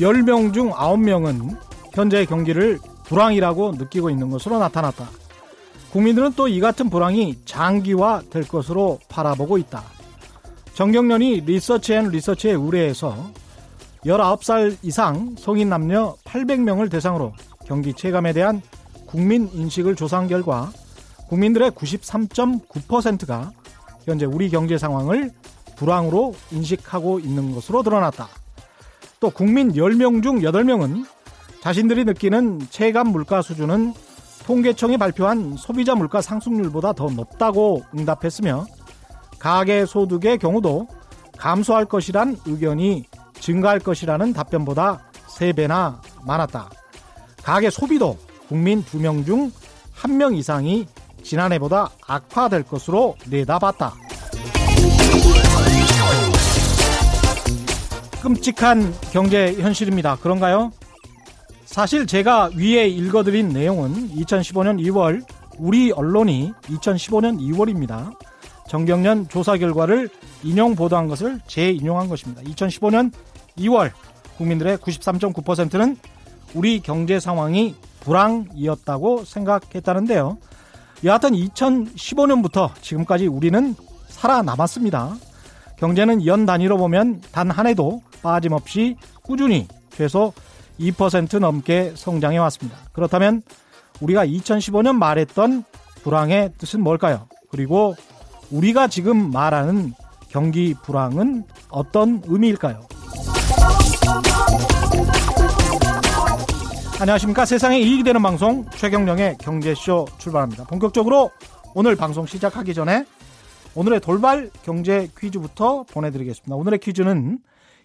우리 국민 10명 중 9명은 현재 경기를 불황이라고 느끼고 있는 것으로 나타났다. 국민들은 또 이 같은 불황이 장기화 될 것으로 바라보고 있다. 전경련이 리서치 앤 리서치에 의뢰해서 19살 이상 성인 남녀 800명을 대상으로 경기 체감에 대한 국민 인식을 조사한 결과 국민들의 93.9%가 현재 우리 경제 상황을 불황으로 인식하고 있는 것으로 드러났다. 또 국민 10명 중 8명은 자신들이 느끼는 체감 물가 수준은 통계청이 발표한 소비자 물가 상승률보다 더 높다고 응답했으며 가계 소득의 경우도 감소할 것이란 의견이 증가할 것이라는 답변보다 3배나 많았다. 가계 소비도 국민 2명 중 1명 이상이 지난해보다 악화될 것으로 내다봤다. 끔찍한 경제 현실입니다. 그런가요? 사실 제가 위에 읽어드린 내용은 2015년 2월 우리 언론이 2015년 2월입니다. 정경련 조사 결과를 인용 보도한 것을 재인용한 것입니다. 2015년 2월 국민들의 93.9%는 우리 경제 상황이 불황이었다고 생각했다는데요. 여하튼 2015년부터 지금까지 우리는 살아남았습니다. 경제는 연 단위로 보면 단 한 해도 빠짐없이 꾸준히 최소 2% 넘게 성장해 왔습니다. 그렇다면 우리가 2015년 말했던 불황의 뜻은 뭘까요? 그리고 우리가 지금 말하는 경기 불황은 어떤 의미일까요? 안녕하십니까. 세상에 이익이 되는 방송 최경령의 경제쇼 출발합니다. 본격적으로 오늘 방송 시작하기 전에 오늘의 돌발 경제 퀴즈부터 보내드리겠습니다. 오늘의 퀴즈는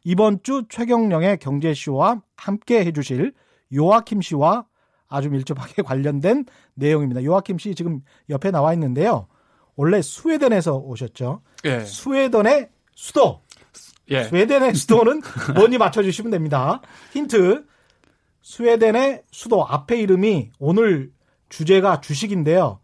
이번 주 최경령의 경제쇼와 함께 해주실 요아킴 씨와 아주 밀접하게 관련된 내용입니다. 요아킴 씨 지금 옆에 나와 있는데요. 원래 스웨덴에서 오셨죠. 예. 스웨덴의 수도. 예. 스웨덴의 수도는 뭔지 맞춰주시면 됩니다. 힌트. 스웨덴의 수도 앞에 이름이 오늘 주제가 주식인데요.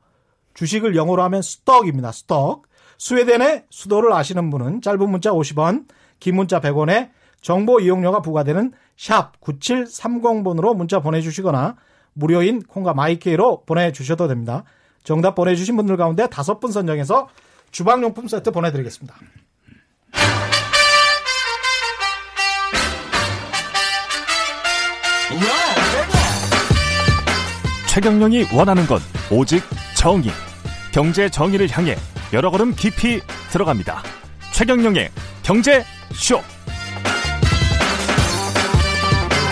주식을 영어로 하면 stock입니다. stock. 스웨덴의 수도를 아시는 분은 짧은 문자 50원, 긴 문자 100원에 정보 이용료가 부과되는 샵 9730번으로 문자 보내주시거나 무료인 콩과 마이케이로 보내주셔도 됩니다. 정답 보내주신 분들 가운데 다섯 분 선정해서 주방용품 세트 보내드리겠습니다. 최경령이 원하는 건 오직 정의. 경제 정의를 향해 여러 걸음 깊이 들어갑니다. 최경령의 경제 쇼.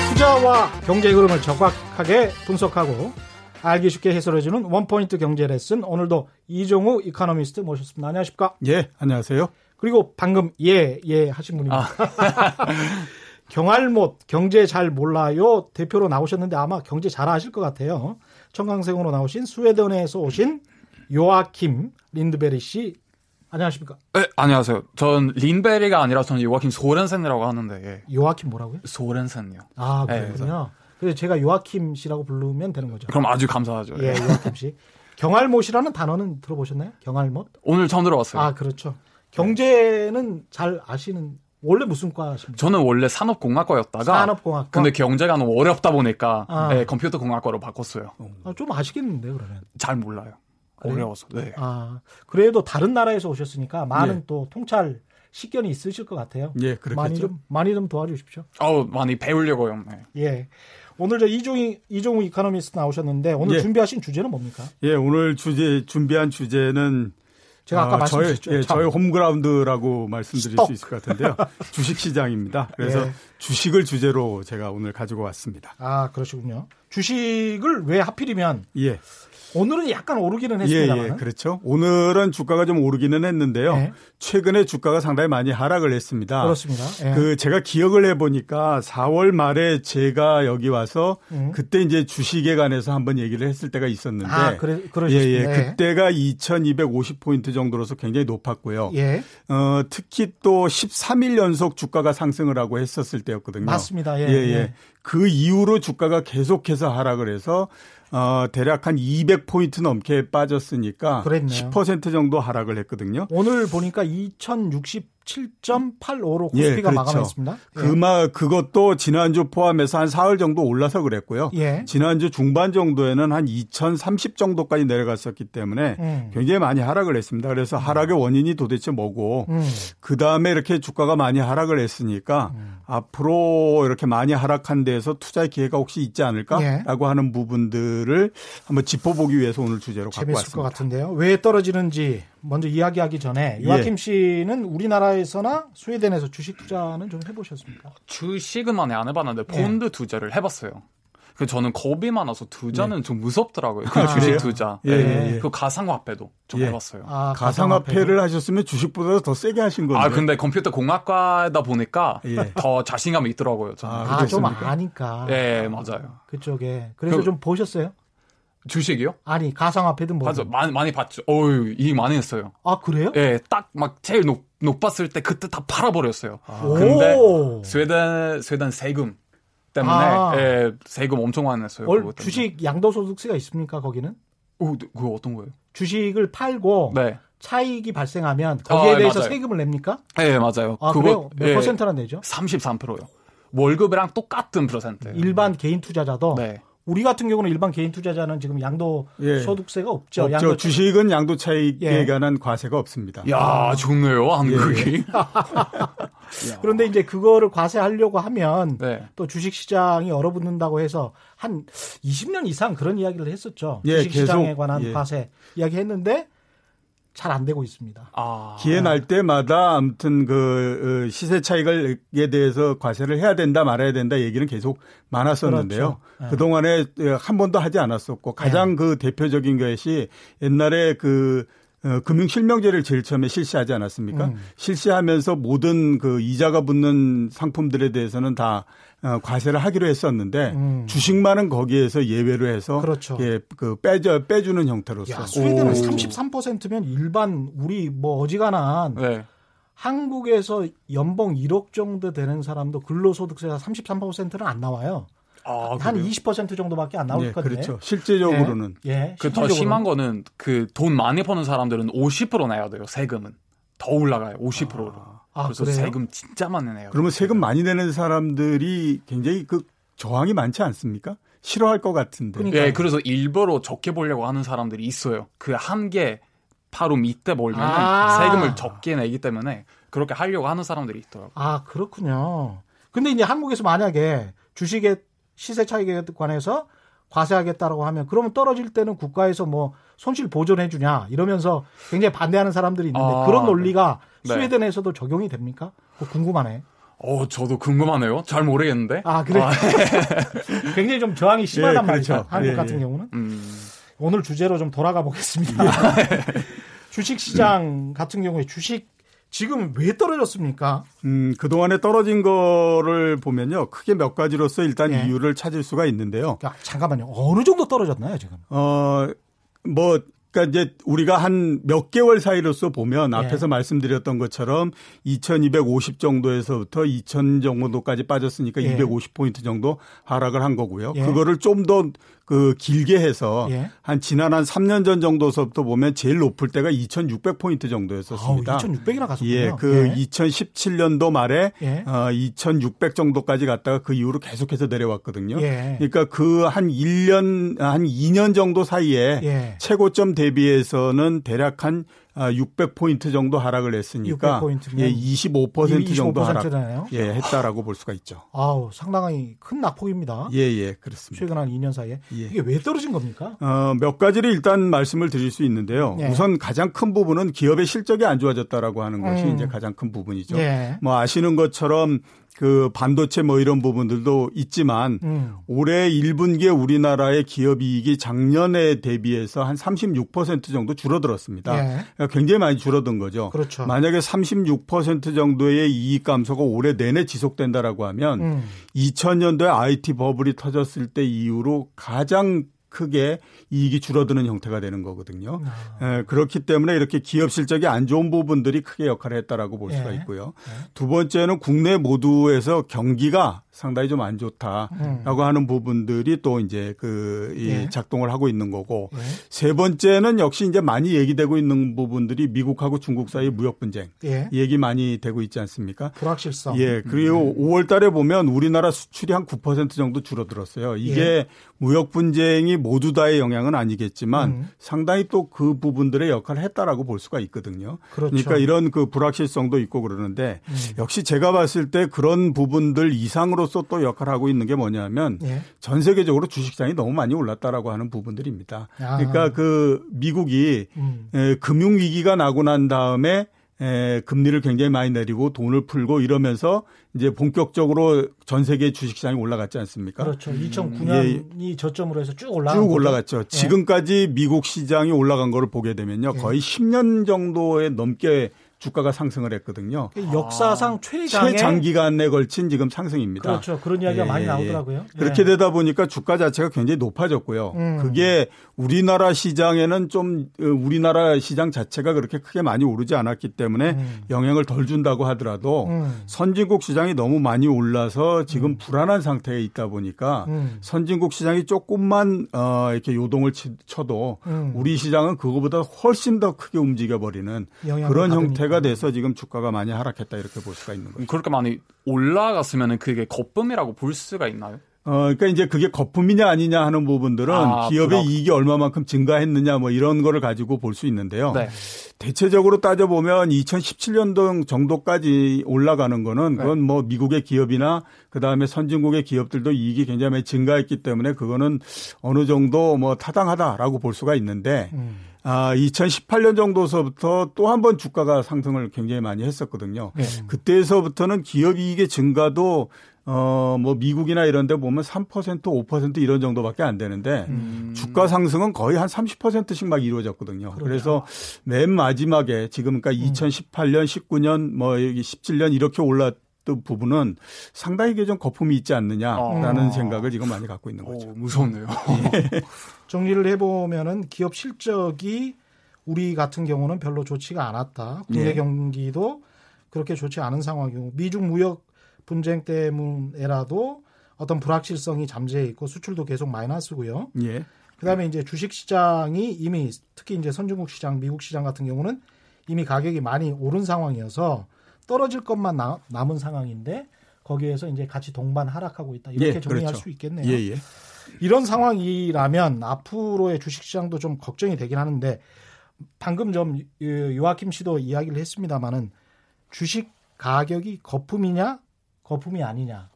투자와 경제 흐름을 정확하게 분석하고 알기 쉽게 해설해주는 원포인트 경제 레슨 오늘도 이종우 이카노미스트 모셨습니다. 안녕하십니까? 예, 안녕하세요. 그리고 방금 예, 예 하신 분입니다. 아. 경알못 경제 잘 몰라요 대표로 나오셨는데 아마 경제 잘 아실 것 같아요. 청강생으로 나오신 스웨덴에서 오신 요아킴 린드베리 씨 안녕하십니까? 네, 안녕하세요. 전 린베리가 아니라 저는 요아킴 소렌센이라고 하는데. 예. 요아킴 뭐라고요? 소렌센요. 아, 그렇군요. 네, 그래서 제가 요아킴 씨라고 부르면 되는 거죠. 그럼 아주 감사하죠. 예, 요아킴 씨. 경알못이라는 단어는 들어보셨나요? 경알못? 오늘 처음 들어봤어요. 아, 그렇죠. 경제는 잘 아시는 원래 무슨 과십니까? 저는 원래 산업공학과였다가 산업공학과. 근데 경제가 너무 어렵다 보니까 아. 네, 컴퓨터공학과로 바꿨어요. 아, 좀 아시겠는데 그러면? 잘 몰라요. 어려워서. 네. 아 그래도 다른 나라에서 오셨으니까 많은 예. 또 통찰 식견이 있으실 것 같아요. 예, 그렇겠죠. 많이 좀 많이 좀 도와주십시오. 어, 많이 배우려고요. 네. 예. 오늘 저 이종희 이종우 이카노미스트 나오셨는데 오늘 예. 준비하신 주제는 뭡니까? 예, 오늘 주제 준비한 주제는 제가 아까 어, 말씀드렸죠. 저의, 예, 저희 홈그라운드라고 말씀드릴 스톡. 수 있을 것 같은데요. 주식 시장입니다. 그래서 예. 주식을 주제로 제가 오늘 가지고 왔습니다. 아, 그러시군요. 주식을 왜 하필이면 예. 오늘은 약간 오르기는 했습니다. 예, 예, 그렇죠. 오늘은 주가가 좀 오르기는 했는데요. 예. 최근에 주가가 상당히 많이 하락을 했습니다. 그렇습니다. 예. 그 제가 기억을 해보니까 4월 말에 제가 여기 와서 음. 그때 이제 주식에 관해서 한번 얘기를 했을 때가 있었는데, 아, 그래, 예, 예, 그때가 2,250 포인트 정도로서 굉장히 높았고요. 예. 어, 특히 또 13일 연속 주가가 상승을 하고 했었을 때였거든요. 맞습니다. 예, 예, 예. 그 이후로 주가가 계속해서 하락을 해서 어, 대략 한 200포인트 넘게 빠졌으니까 그랬네요. 10% 정도 하락을 했거든요. 오늘 보니까 2067.85로 예, 코스피가 그렇죠. 마감했습니다. 예. 그마 그것도 지난주 포함해서 한 사흘 정도 올라서 그랬고요. 예. 지난주 중반 정도에는 한 2030 정도까지 내려갔었기 때문에 음. 굉장히 많이 하락을 했습니다. 그래서 하락의 원인이 도대체 뭐고 음. 그 다음에 이렇게 주가가 많이 하락을 했으니까 음. 앞으로 이렇게 많이 하락한 데에서 투자의 기회가 혹시 있지 않을까라고 예. 하는 부분들을 한번 짚어보기 위해서 오늘 주제로 갖고 재밌을 것 왔습니다. 같은데요. 왜 떨어지는지 먼저 이야기하기 전에 요아킴 예. 씨는 우리나라 에서나 스웨덴에서 주식 투자는 좀 해보셨습니까? 주식은 많이 안 해봤는데 예. 펀드 투자를 해봤어요. 그 저는 겁이 많아서 투자는 좀 무섭더라고요. 그 아, 주식? 투자. 예, 네. 예, 예. 그 가상화폐도 좀 예. 해봤어요. 아, 가상화폐를 하셨으면 주식보다 더 세게 하신 건데. 아 근데 컴퓨터 공학과다 보니까 예. 더 자신감이 있더라고요. 저는. 아, 아, 좀? 아니까. 예 맞아요. 그쪽에. 그래서 그- 좀 보셨어요? 주식이요? 아니, 가상화폐든 뭐. 맞아 많이 많이 봤죠. 어유 이 많이 했어요. 아, 그래요? 예, 딱 막 제일 높, 높았을 때 그때 다 팔아버렸어요. 오. 근데 스웨덴 스웨덴 세금 때문에 아. 예, 세금 엄청 많이 냈어요. 때문에. 주식 양도소득세가 있습니까, 거기는? 오, 그거 어떤 거예요? 주식을 팔고 네, 차익이 발생하면 거기에 아, 대해서 맞아요. 세금을 냅니까? 예 맞아요. 아, 그거 그래요? 몇 예, 퍼센트나 내죠? 33%요. 월급이랑 똑같은 퍼센트. 일반 개인 투자자도 네. 우리 같은 경우는 일반 개인 투자자는 지금 양도 예. 소득세가 없죠. 없죠. 양도 주식은 양도 차익에 예. 관한 과세가 없습니다. 야, 좋네요, 한국이. 그런데 이제 그거를 과세하려고 하면 네. 또 주식 시장이 얼어붙는다고 해서 한 20년 이상 그런 이야기를 했었죠. 예, 주식 시장에 관한 예. 과세 이야기했는데 잘 안 되고 있습니다. 아. 기회 날 때마다 아무튼 그 어, 시세 차익에 대해서 과세를 해야 된다 말아야 된다 얘기는 계속 많았었는데요. 그렇죠. 예. 그 동안에 한 번도 하지 않았었고 가장 그 대표적인 것이 옛날에 그 어, 금융실명제를 제일 처음에 실시하지 않았습니까? 음. 실시하면서 모든 그 이자가 붙는 상품들에 대해서는 다 어, 과세를 하기로 했었는데 음. 주식만은 거기에서 예외로 해서 그렇죠. 예, 그 빼져 빼주는 형태로서 야, 스웨덴은 오. 33%면 일반 우리 뭐 어지간한 네. 한국에서 연봉 1억 정도 되는 사람도 근로소득세가 33%는 안 나와요. 아, 한 그래요? 20% 정도밖에 안 나올 예, 건데. 그렇죠. 실제적으로는 예. 예, 그더 실질적으로는. 심한 거는 그 돈 많이 버는 사람들은 50% 내야 돼요, 세금은. 더 올라가요, 50%로. 아, 그래서 그래요? 세금 진짜 많이 내요. 그러면 세금 많이 내는 사람들이 굉장히 그 저항이 많지 않습니까? 싫어할 것 같은데. 그러니까. 예, 그래서 일부러 적게 보려고 하는 사람들이 있어요. 그한개 바로 밑에 벌면 아. 세금을 적게 내기 때문에 그렇게 하려고 하는 사람들이 있더라고요. 아, 그렇군요. 근데 이제 한국에서 만약에 주식의 시세 차익에 관해서 과세하겠다라고 하면 그러면 떨어질 때는 국가에서 뭐 손실 보존해 주냐 이러면서 굉장히 반대하는 사람들이 있는데 아, 그런 논리가 네. 스웨덴에서도 적용이 됩니까? 궁금하네. 어, 저도 궁금하네요. 잘 모르겠는데. 아, 그래. 굉장히 좀 저항이 심하단 예, 말이죠. 그렇죠. 한국 예, 같은 예. 경우는. 음, 오늘 주제로 좀 돌아가 보겠습니다. 주식 시장 같은 경우에 주식 지금 왜 떨어졌습니까? 음, 그동안에 떨어진 거를 보면요. 크게 몇 가지로서 일단 예. 이유를 찾을 수가 있는데요. 야, 잠깐만요. 어느 정도 떨어졌나요, 지금? 어, 뭐, 그니까 이제 우리가 한 몇 개월 사이로서 보면 예. 앞에서 말씀드렸던 것처럼 2250 정도에서부터 2000 정도까지 빠졌으니까 예. 250포인트 정도 하락을 한 거고요. 예. 그거를 좀 더 그 길게 해서 예. 한 지난 한 3년 전 정도서부터 보면 제일 높을 때가 2600포인트 아우, 정도였었습니다. 2600이나 갔었군요. 예, 그 예. 2017년도 말에 예. 어, 2600 정도까지 갔다가 그 이후로 계속해서 내려왔거든요. 예. 그러니까 그 한 1년 한 2년 정도 사이에 예. 최고점 대비해서는 대략 한 600포인트 정도 하락을 했으니까 600포인트 면 예, 25% 정도 하락 25%네요. 예, 했다라고 볼 수가 있죠. 아우, 상당히 큰 낙폭입니다. 예, 예, 그렇습니다. 최근 한 2년 사이에. 예. 이게 왜 떨어진 겁니까? 어, 몇 가지를 일단 말씀을 드릴 수 있는데요. 예. 우선 가장 큰 부분은 기업의 실적이 안 좋아졌다라고 하는 것이 음. 이제 가장 큰 부분이죠. 예. 뭐 아시는 것처럼 그 반도체 뭐 이런 부분들도 있지만 음. 올해 1분기에 우리나라의 기업 이익이 작년에 대비해서 한 36% 정도 줄어들었습니다. 예. 그러니까 굉장히 많이 줄어든 거죠. 그렇죠. 만약에 36% 정도의 이익 감소가 올해 내내 지속된다라고 하면 음. 2000년도에 IT 버블이 터졌을 때 이후로 가장 크게 이익이 줄어드는 형태가 되는 거거든요. 아. 에, 그렇기 때문에 이렇게 기업 실적이 안 좋은 부분들이 크게 역할을 했다라고 볼 수가 예. 있고요. 두 번째는 국내 모두에서 경기가 상당히 좀 안 좋다라고 음. 하는 부분들이 또 이제 그 예. 작동을 하고 있는 거고 예. 세 번째는 역시 이제 많이 얘기되고 있는 부분들이 미국하고 중국 사이 무역 분쟁 예. 얘기 많이 되고 있지 않습니까? 불확실성. 예. 그리고 음. 5월 달에 보면 우리나라 수출이 한 9% 정도 줄어들었어요. 이게 예. 무역 분쟁이 모두 다의 영향은 아니겠지만 음. 상당히 또 그 부분들의 역할을 했다라고 볼 수가 있거든요. 그렇죠. 그러니까 이런 그 불확실성도 있고 그러는데 음. 역시 제가 봤을 때 그런 부분들 이상으로 서 또 역할을 하고 있는 게 뭐냐면 예. 전 세계적으로 주식시장이 너무 많이 올랐다라고 하는 부분들입니다. 아. 그러니까 그 미국이 음. 금융 위기가 나고 난 다음에 에, 금리를 굉장히 많이 내리고 돈을 풀고 이러면서 이제 본격적으로 전 세계 주식시장이 올라갔지 않습니까? 그렇죠. 2009년이 예. 저점으로 해서 쭉 올라간 쭉 올라갔죠. 예. 지금까지 미국 시장이 올라간 거를 보게 되면요. 예. 거의 10년 정도에 넘게 주가가 상승을 했거든요. 역사상 아. 최장의 최장기간에 걸친 지금 상승입니다. 그렇죠. 그런 이야기가 예. 많이 나오더라고요. 예. 그렇게 되다 보니까 주가 자체가 굉장히 높아졌고요. 음. 그게 우리나라 시장에는 좀 어, 우리나라 시장 자체가 그렇게 크게 많이 오르지 않았기 때문에 음. 영향을 덜 준다고 하더라도 음. 선진국 시장이 너무 많이 올라서 지금 음. 불안한 상태에 있다 보니까 음. 선진국 시장이 조금만 어 이렇게 요동을 쳐도 음. 우리 시장은 그거보다 훨씬 더 크게 움직여 버리는 그런 형태 문제가 돼서 지금 주가가 많이 하락했다 이렇게 볼 수가 있는 거죠. 그렇게 많이 올라갔으면 그게 거품이라고 볼 수가 있나요? 어, 그러니까 이제 그게 거품이냐 아니냐 하는 부분들은 아, 기업의 그렇... 이익이 얼마만큼 증가했느냐 뭐 이런 거를 가지고 볼 수 있는데요. 네. 대체적으로 따져보면 2017년도 정도까지 올라가는 거는 네. 그건 뭐 미국의 기업이나 그 다음에 선진국의 기업들도 이익이 굉장히 증가했기 때문에 그거는 어느 정도 뭐 타당하다라고 볼 수가 있는데 음. 아, 2018년 정도서부터 또 한 번 주가가 상승을 굉장히 많이 했었거든요. 네. 그때서부터는 기업 이익의 증가도 어, 뭐 미국이나 이런 데 보면 3% 5% 이런 정도밖에 안 되는데 음. 주가 상승은 거의 한 30%씩 막 이루어졌거든요. 그렇죠. 그래서맨 마지막에 지금 그러니까 2018년, 19년 뭐 여기 17년 이렇게 올랐던 부분은 상당히 좀 거품이 있지 않느냐라는 아. 생각을 지금 많이 갖고 있는 거죠. 오, 무섭네요. 예. 정리를 해보면은 기업 실적이 우리 같은 경우는 별로 좋지가 않았다. 국내 예. 경기도 그렇게 좋지 않은 상황이고 미중 무역 분쟁 때문에라도 어떤 불확실성이 잠재해 있고 수출도 계속 마이너스고요. 예. 그다음에 이제 주식 시장이 이미 특히 이제 선진국 시장, 미국 시장 같은 경우는 이미 가격이 많이 오른 상황이어서 떨어질 것만 나, 남은 상황인데 거기에서 이제 같이 동반 하락하고 있다. 이렇게 예, 정리할 그렇죠. 수 있겠네요. 예, 예. 이런 상황이라면 앞으로의 주식시장도 좀 걱정이 되긴 하는데 방금 좀 요아킴 씨도 이야기를 했습니다마는 주식 가격이 거품이냐 거품이 아니냐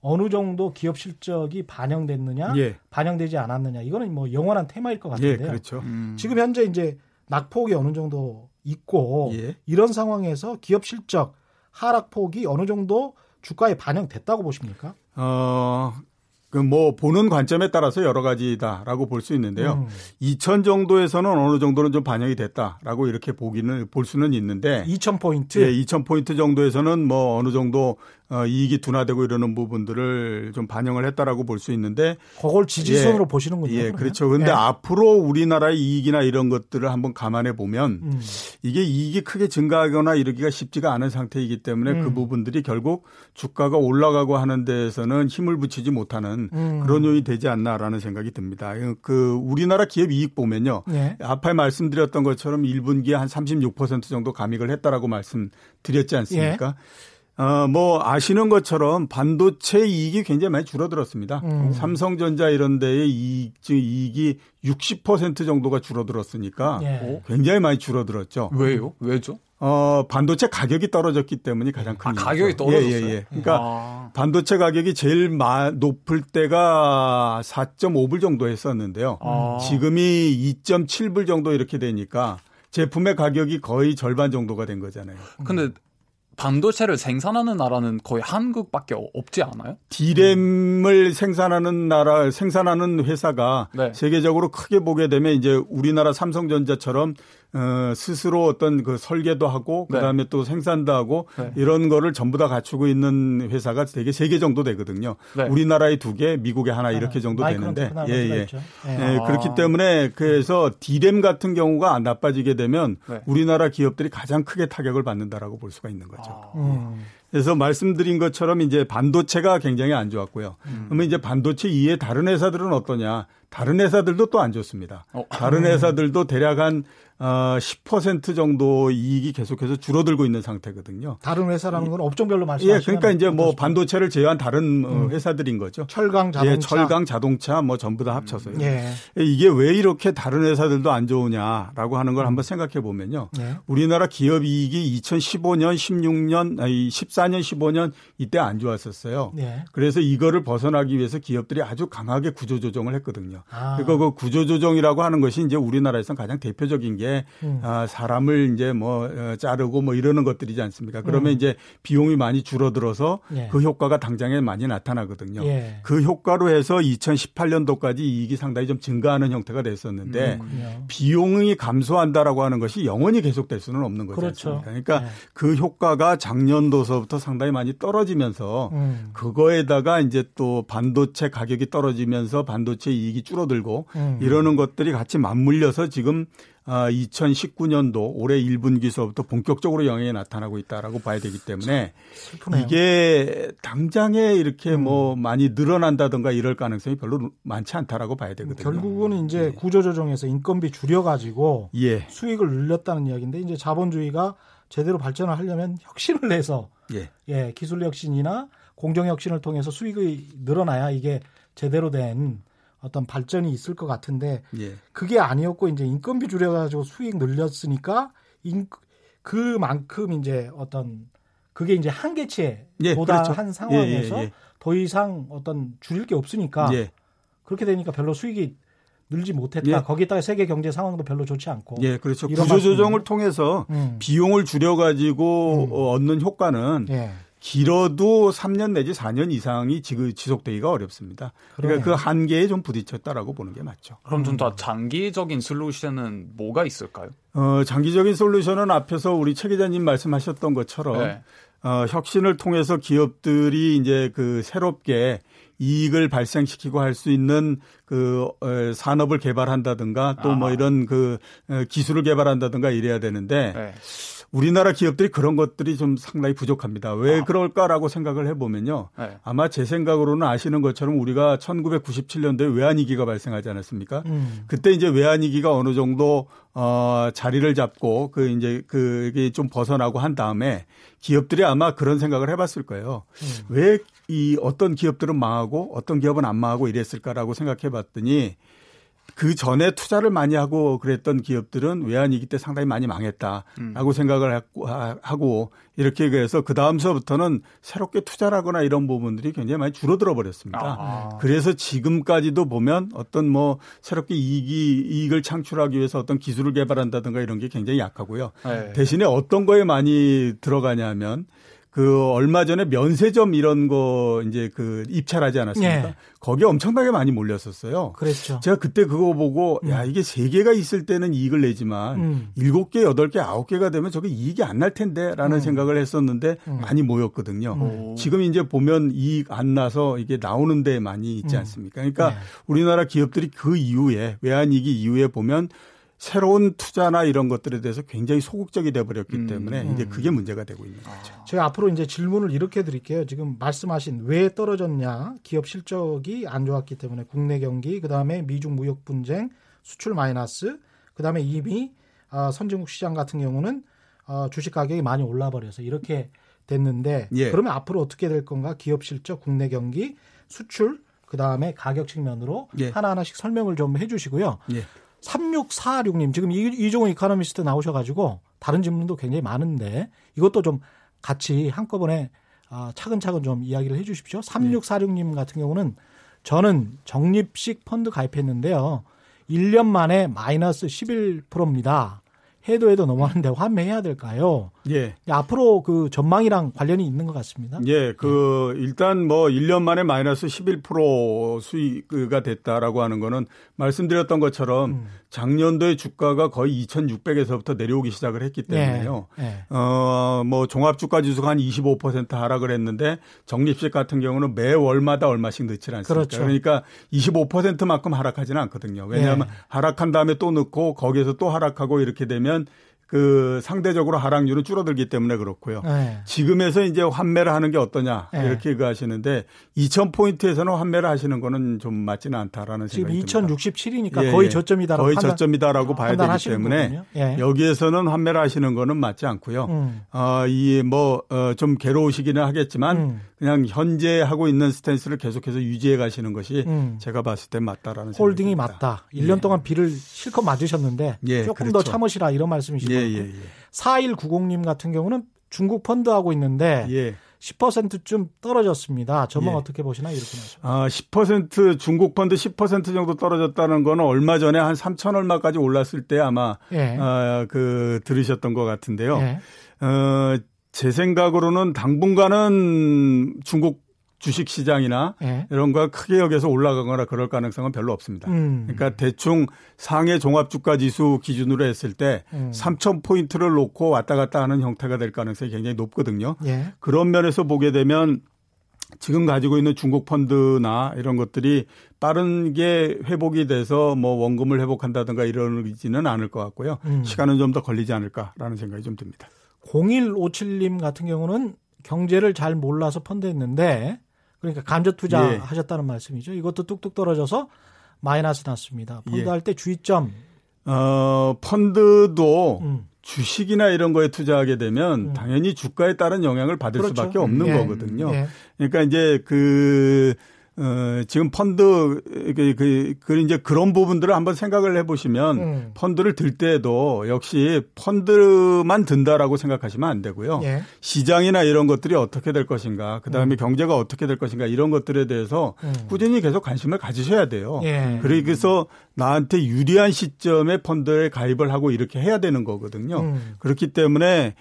어느 정도 기업 실적이 반영됐느냐 예. 반영되지 않았느냐 이거는 뭐 영원한 테마일 것 같은데요. 예, 그렇죠. 음. 지금 현재 이제 낙폭이 어느 정도 있고 예. 이런 상황에서 기업 실적 하락폭이 어느 정도 주가에 반영됐다고 보십니까? 어, 그뭐 보는 관점에 따라서 여러 가지다라고 볼 수 있는데요. 음. 2천 정도에서는 어느 정도는 좀 반영이 됐다라고 이렇게 보기는 볼 수는 있는데 2천 포인트. 예, 2천 포인트 정도에서는 뭐 어느 정도 어, 이익이 둔화되고 이러는 부분들을 좀 반영을 했다라고 볼 수 있는데 그걸 지지선으로 예, 보시는군요. 예, 그러면? 그렇죠. 그런데 예. 앞으로 우리나라의 이익이나 이런 것들을 한번 감안해 보면 음. 이게 이익이 크게 증가하거나 이러기가 쉽지가 않은 상태이기 때문에 그 음. 그 부분들이 결국 주가가 올라가고 하는 데에서는 힘을 붙이지 못하는 음. 그런 요인이 되지 않나라는 생각이 듭니다. 그 우리나라 기업 이익 보면요. 예. 앞에 말씀드렸던 것처럼 1분기에 한 36% 정도 감익을 했다라고 말씀드렸지 않습니까? 예. 어, 뭐 아시는 것처럼 반도체 이익이 굉장히 많이 줄어들었습니다. 음. 삼성전자 이런 데의 이익, 이익이 60% 정도가 줄어들었으니까 예. 굉장히 많이 줄어들었죠. 왜요? 왜죠? 어, 반도체 가격이 떨어졌기 때문이 가장 큰 아, 가격이 떨어졌어요. 예, 예, 예. 그러니까 아. 반도체 가격이 제일 마, 높을 때가 4.5불 정도 했었는데요. 아. 지금이 2.7불 정도 이렇게 되니까 제품의 가격이 거의 절반 정도가 된 거잖아요. 근데 반도체를 생산하는 나라는 거의 한국밖에 없지 않아요? 디램을 생산하는 나라, 생산하는 회사가 네. 세계적으로 크게 보게 되면 이제 우리나라 삼성전자처럼 어, 스스로 어떤 그 설계도 하고 네. 그다음에 또 생산도 하고 네. 이런 거를 전부 다 갖추고 있는 회사가 되게 세 개 정도 되거든요. 네. 우리나라의 두 개, 미국의 하나 네. 이렇게 정도 되는데 예, 예. 예. 예. 그렇기 때문에 그래서 디램 같은 경우가 나빠지게 되면 네. 우리나라 기업들이 가장 크게 타격을 받는다라고 볼 수가 있는 거죠. 아. 음. 그래서 말씀드린 것처럼 이제 반도체가 굉장히 안 좋았고요. 음. 그러면 이제 반도체 이외에 다른 회사들은 어떠냐? 다른 회사들도 또 안 좋습니다. 어. 다른 회사들도 대략 한 어, 10% 정도 이익이 계속해서 줄어들고 있는 상태거든요. 다른 회사라는 건 업종별로 말씀하시면 예, 그러니까 이제 뭐 반도체를 제외한 다른 어, 음. 회사들인 거죠. 철강 자동차, 예, 철강 자동차 뭐 전부 다 합쳐서요. 음. 예. 이게 왜 이렇게 다른 회사들도 안 좋으냐라고 하는 걸 한번 생각해 보면요. 예. 우리나라 기업 이익이 2015년, 16년, 아니 14년, 15년 이때 안 좋았었어요. 예. 그래서 이거를 벗어나기 위해서 기업들이 아주 강하게 구조 조정을 했거든요. 아. 그러니까 그 구조 조정이라고 하는 것이 이제 우리나라에서 가장 대표적인 게게 음. 아, 사람을 이제 뭐 어, 자르고 뭐 이러는 것들이지 않습니까? 그러면 음. 이제 비용이 많이 줄어들어서 예. 그 효과가 당장에 많이 나타나거든요. 예. 그 효과로 해서 2018년도까지 이익이 상당히 좀 증가하는 형태가 됐었는데 음, 비용이 감소한다라고 하는 것이 영원히 계속될 수는 없는 거죠. 그렇죠. 그러니까 예. 그 효과가 작년도서부터 상당히 많이 떨어지면서 음. 그거에다가 이제 또 반도체 가격이 떨어지면서 반도체 이익이 줄어들고 음. 이러는 것들이 같이 맞물려서 지금 아, 2019년도 올해 1분기서부터 본격적으로 영향이 나타나고 있다라고 봐야 되기 때문에 슬프네요. 이게 당장에 이렇게 음. 뭐 많이 늘어난다든가 이럴 가능성이 별로 많지 않다라고 봐야 되거든요. 결국은 이제 예. 구조조정에서 인건비 줄여가지고 예. 수익을 늘렸다는 이야기인데 이제 자본주의가 제대로 발전을 하려면 혁신을 내서 예, 예 기술 혁신이나 공정 혁신을 통해서 수익이 늘어나야 이게 제대로 된 어떤 발전이 있을 것 같은데 예. 그게 아니었고 이제 인건비 줄여가지고 수익 늘렸으니까 인, 그만큼 이제 어떤 그게 이제 한계치에 예, 도달한 그렇죠. 상황에서 예, 예, 예, 더 이상 어떤 줄일 게 없으니까 예. 그렇게 되니까 별로 수익이 늘지 못했다. 거기다가 세계 경제 상황도 별로 좋지 않고. 예, 그렇죠. 구조 조정을 통해서 음. 비용을 줄여 가지고 음. 얻는 효과는 길어도 3년 내지 4년 이상이 지속되기가 어렵습니다. 그러니까 그 한계에 좀 부딪혔다라고 보는 게 맞죠. 그럼 좀 더 장기적인 솔루션은 뭐가 있을까요? 어, 장기적인 솔루션은 앞에서 우리 최 기자님 말씀하셨던 것처럼 네. 어, 혁신을 통해서 기업들이 이제 그 새롭게 이익을 발생시키고 할 수 있는 그 어, 산업을 개발한다든가 또뭐 이런 그 어, 기술을 개발한다든가 이래야 되는데 네. 우리나라 기업들이 그런 것들이 좀 상당히 부족합니다. 왜 아. 그럴까라고 생각을 해보면요. 네. 아마 제 생각으로는 아시는 것처럼 우리가 1997년도에 외환위기가 발생하지 않았습니까? 음. 그때 이제 외환위기가 어느 정도 어, 자리를 잡고 그 이제 그게 좀 벗어나고 한 다음에 기업들이 아마 그런 생각을 해봤을 거예요. 음. 왜이 어떤 기업들은 망하고 어떤 기업은 안 망하고 이랬을까라고 생각해 봤더니 그 전에 투자를 많이 하고 그랬던 기업들은 외환위기 때 상당히 많이 망했다라고 음. 생각을 하고 이렇게 해서 그 다음서부터는 새롭게 투자를 하거나 이런 부분들이 굉장히 많이 줄어들어 버렸습니다. 아. 그래서 지금까지도 보면 어떤 뭐 새롭게 이익이 이익을 창출하기 위해서 어떤 기술을 개발한다든가 이런 게 굉장히 약하고요. 네. 대신에 어떤 거에 많이 들어가냐면 그 얼마 전에 면세점 이런 거 이제 그 입찰하지 않았습니까? 네. 거기에 엄청나게 많이 몰렸었어요. 그렇죠. 제가 그때 그거 보고 음. 야 이게 세 개가 있을 때는 이익을 내지만 음. 일곱 개, 여덟 개, 아홉 개가 되면 저게 이익이 안 날 텐데라는 음. 생각을 했었는데 음. 많이 모였거든요. 음. 지금 이제 보면 이익 안 나서 이게 나오는 데 많이 있지 음. 않습니까? 그러니까 네. 우리나라 기업들이 그 이후에 외환 위기 이후에 보면 새로운 투자나 이런 것들에 대해서 굉장히 소극적이 돼버렸기 음, 때문에 음. 이제 그게 문제가 되고 있는 거죠. 아. 제가 앞으로 이제 질문을 이렇게 드릴게요. 지금 말씀하신 왜 떨어졌냐 기업 실적이 안 좋았기 때문에 국내 경기 그 다음에 미중 무역 분쟁 수출 마이너스 그 다음에 이미 어, 선진국 시장 같은 경우는 어, 주식 가격이 많이 올라 버려서 이렇게 됐는데 예. 그러면 앞으로 어떻게 될 건가 기업 실적 국내 경기 수출 그 다음에 가격 측면으로 예. 하나하나씩 설명을 좀 해주시고요. 예. 3646님, 지금 이종호 이카노미스트 나오셔가지고 다른 질문도 굉장히 많은데 이것도 좀 같이 한꺼번에 아, 차근차근 좀 이야기를 해 주십시오. 3646님 같은 경우는 저는 적립식 펀드 가입했는데요. 1년 만에 마이너스 11%입니다. 해도 해도 너무하는데 환매해야 될까요? 예. 앞으로 그 전망이랑 관련이 있는 것 같습니다. 예, 그 예. 일단 뭐 1년 만에 마이너스 11% 수익가 됐다라고 하는 거는 말씀드렸던 것처럼 음. 작년도에 주가가 거의 2,600에서부터 내려오기 시작을 했기 예. 때문에요. 예. 예. 어뭐 종합 주가 지수가 한 25% 하락을 했는데 적립식 같은 경우는 매월마다 얼마씩 넣지 않습니까? 그렇죠. 그러니까 25%만큼 하락하지는 않거든요. 왜냐하면 예. 하락한 다음에 또 넣고 거기에서 또 하락하고 이렇게 되면 그 상대적으로 하락률은 줄어들기 때문에 그렇고요. 네. 지금에서 이제 환매를 하는 게 어떠냐 네. 이렇게 그 하시는데 2,000포인트에서는 환매를 하시는 거는 좀 맞지는 않다라는 생각이 지금 2,067이니까 예, 거의 예. 저점이다라고 거의 저점이다라고 어, 봐야 되기 때문에 예. 여기에서는 환매를 하시는 거는 맞지 않고요. 음. 어, 이뭐좀 어, 괴로우시기는 하겠지만 음. 그냥 현재 하고 있는 스탠스를 계속해서 유지해 가시는 것이 음. 제가 봤을 때 맞다라는 holding이 맞다. 1년 예. 동안 비를 실컷 맞으셨는데 예, 조금 그렇죠. 더 참으시라 이런 말씀이시죠. 예, 예, 예. 4190님 같은 경우는 중국 펀드 하고 있는데 예. 10%좀 떨어졌습니다. 전망 예. 어떻게 보시나요? 이렇게 말씀. 아, 10% 중국 펀드 10% 정도 떨어졌다는 거는 얼마 전에 한 3천 얼마까지 올랐을 때 아마 예. 아, 그 들으셨던 것 같은데요. 예. 어, 제 생각으로는 당분간은 중국 주식 시장이나 네. 이런 거 크게 여기서 올라가거나 그럴 가능성은 별로 없습니다. 음. 그러니까 대충 상해 종합 주가 지수 기준으로 했을 때 음. 3천 포인트를 놓고 왔다 갔다 하는 형태가 될 가능성이 굉장히 높거든요. 예. 그런 면에서 보게 되면 지금 가지고 있는 중국 펀드나 이런 것들이 빠른 게 회복이 돼서 뭐 원금을 회복한다든가 이러지는 않을 것 같고요. 음. 시간은 좀 더 걸리지 않을까라는 생각이 좀 듭니다. 0157님 같은 경우는 경제를 잘 몰라서 펀드했는데 그러니까 감저 투자 예. 하셨다는 말씀이죠. 이것도 뚝뚝 떨어져서 마이너스 났습니다. 펀드 예. 할때 주의점. 어, 펀드도 음. 주식이나 이런 거에 투자하게 되면 음. 당연히 주가에 따른 영향을 받을 그렇죠. 수밖에 없는 예. 거거든요. 예. 그러니까 이제 그 어, 지금 펀드, 그, 그, 그, 이제 그런 부분들을 한번 생각을 해 보시면 음. 펀드를 들 때도 역시 펀드만 든다라고 생각하시면 안 되고요. 예. 시장이나 이런 것들이 어떻게 될 것인가, 그 다음에 음. 경제가 어떻게 될 것인가 이런 것들에 대해서 음. 꾸준히 계속 관심을 가지셔야 돼요. 예. 그래서 나한테 유리한 시점에 펀드에 가입을 하고 이렇게 해야 되는 거거든요. 음. 그렇기 때문에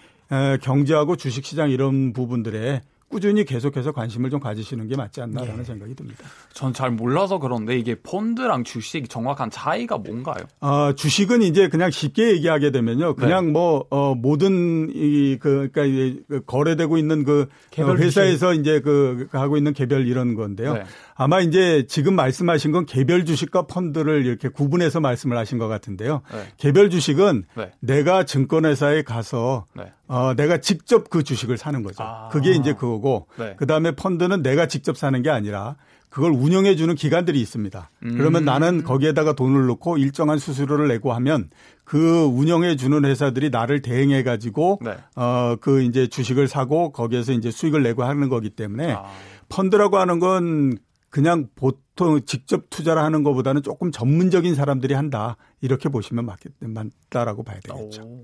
경제하고 주식시장 이런 부분들에 꾸준히 계속해서 관심을 좀 가지시는 게 맞지 않나라는 네. 생각이 듭니다. 전 잘 몰라서 그런데 이게 펀드랑 주식 정확한 차이가 뭔가요? 아, 주식은 이제 그냥 쉽게 얘기하게 되면요. 그냥 네. 뭐, 어, 모든 이, 그, 그러니까 그 거래되고 있는 그 회사에서 주식. 이제 그, 그 하고 있는 개별 이런 건데요. 네. 아마 이제 지금 말씀하신 건 개별 주식과 펀드를 이렇게 구분해서 말씀을 하신 것 같은데요. 네. 개별 주식은 네. 내가 증권회사에 가서 네. 어, 내가 직접 그 주식을 사는 거죠. 아. 그게 이제 그거고 네. 그다음에 펀드는 내가 직접 사는 게 아니라 그걸 운영해 주는 기관들이 있습니다. 음. 그러면 나는 거기에다가 돈을 넣고 일정한 수수료를 내고 하면 그 운영해 주는 회사들이 나를 대행해 가지고 네. 어그 이제 주식을 사고 거기에서 이제 수익을 내고 하는 거기 때문에 아. 펀드라고 하는 건 그냥 보통 직접 투자를 하는 것보다는 조금 전문적인 사람들이 한다 이렇게 보시면 맞, 맞다라고 봐야 되겠죠. 오.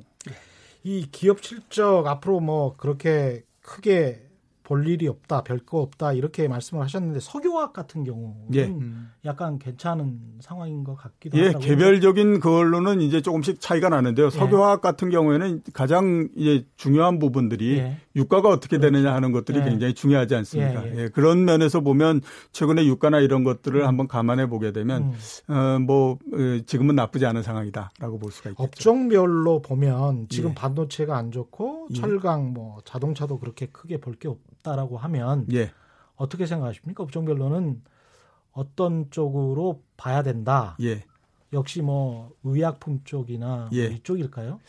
이 기업 실적 앞으로 뭐 그렇게 크게 볼 일이 없다, 별 거 없다 이렇게 말씀을 하셨는데 석유화학 같은 경우는 예. 약간 괜찮은 상황인 것 같기도 예, 개별적인 그걸로는 이제 조금씩 차이가 나는데요. 예. 석유화학 같은 경우에는 가장 이제 중요한 부분들이 예. 유가가 어떻게 그렇죠. 되느냐 하는 것들이 예. 굉장히 중요하지 않습니까? 예, 예. 그런 면에서 보면 최근에 유가나 이런 것들을 음. 한번 감안해 보게 되면 음. 어뭐 어, 지금은 나쁘지 않은 상황이다라고 볼 수가 있겠죠. 업종별로 보면 지금 반도체가 안 좋고 철강 뭐 자동차도 그렇게 크게 볼 게 없. 없다라고 하면 예. 어떻게 생각하십니까? 업종별로는 어떤 쪽으로 봐야 된다. 예. 역시 뭐 의약품 쪽이나 예. 뭐 이쪽일까요?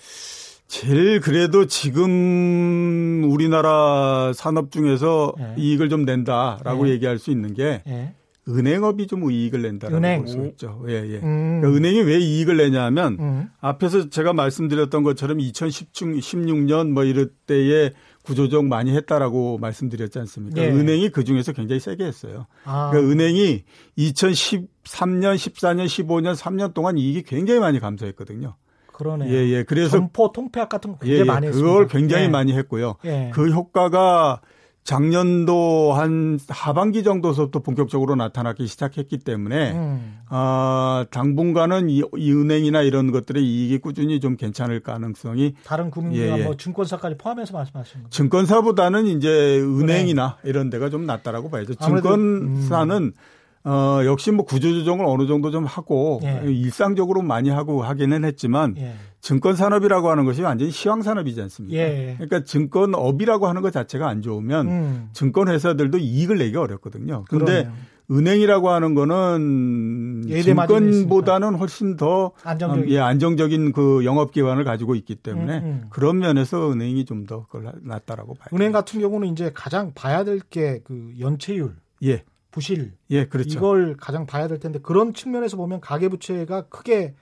제일 그래도 지금 우리나라 산업 중에서 예. 이익을 좀 낸다라고 예. 얘기할 수 있는 게 예. 은행업이 좀 이익을 낸다라고 은행. 볼수 있죠. 예, 예. 음. 그러니까 은행이 왜 이익을 내냐면 음. 앞에서 제가 말씀드렸던 것처럼 2016년 뭐 이럴 때에 구조조정 많이 했다라고 말씀드렸지 않습니까? 네. 은행이 그 중에서 굉장히 세게 했어요. 아. 그러니까 은행이 2013년, 14년, 15년, 3년 동안 이익이 굉장히 많이 감소했거든요. 그러네요. 예, 예. 그래서 점포 통폐합 같은 거 굉장히 예, 예. 많이 했습니다. 그걸 굉장히 예. 많이 했고요. 예. 그 효과가 작년도 한 하반기 정도서부터 본격적으로 나타나기 시작했기 때문에 음. 어, 당분간은 이, 이, 은행이나 이런 것들의 이익이 꾸준히 좀 괜찮을 가능성이 다른 금융이나 예, 예. 뭐 증권사까지 포함해서 말씀하시는 거죠. 증권사보다는 이제 은행이나 네. 이런 데가 좀 낫다라고 봐야죠. 증권사는 음. 어, 역시 뭐 구조조정을 어느 정도 좀 하고 예. 일상적으로 많이 하고 하기는 했지만 예. 증권 산업이라고 하는 것이 완전히 시황 산업이지 않습니까? 예. 그러니까 증권업이라고 하는 것 자체가 안 좋으면 음. 증권 회사들도 이익을 내기 어렵거든요. 그러네요. 은행이라고 하는 거는 증권보다는 훨씬 더 안정적인. 예, 안정적인 그 영업 기반을 가지고 있기 때문에 음, 음. 그런 면에서 은행이 좀 더 낫다라고 봐요. 은행 같은 경우는 이제 가장 봐야 될 게 그 연체율. 예. 부실. 예, 그렇죠. 이걸 가장 봐야 될 텐데 그런 측면에서 보면 가계 부채가 크게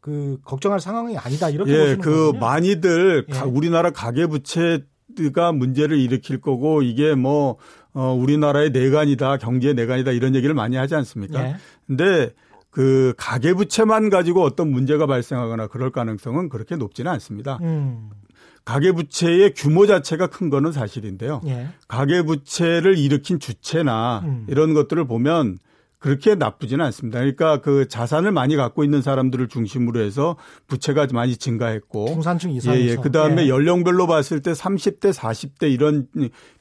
그 걱정할 상황이 아니다 이렇게 예, 보시는 그 거군요. 많이들 예. 우리나라 가계 부채가 문제를 일으킬 거고 이게 뭐 어, 우리나라의 내관이다, 경제 내관이다 이런 얘기를 많이 하지 않습니까? 예. 근데 그 가계 부채만 가지고 어떤 문제가 발생하거나 그럴 가능성은 그렇게 높지는 않습니다. 음. 가계부채의 규모 자체가 큰 거는 사실인데요. 예. 가계부채를 일으킨 주체나 음. 이런 것들을 보면 그렇게 나쁘지는 않습니다. 그러니까 그 자산을 많이 갖고 있는 사람들을 중심으로 해서 부채가 많이 증가했고 중산층 이상에서 예, 예. 그다음에 예. 연령별로 봤을 때 30대, 40대 이런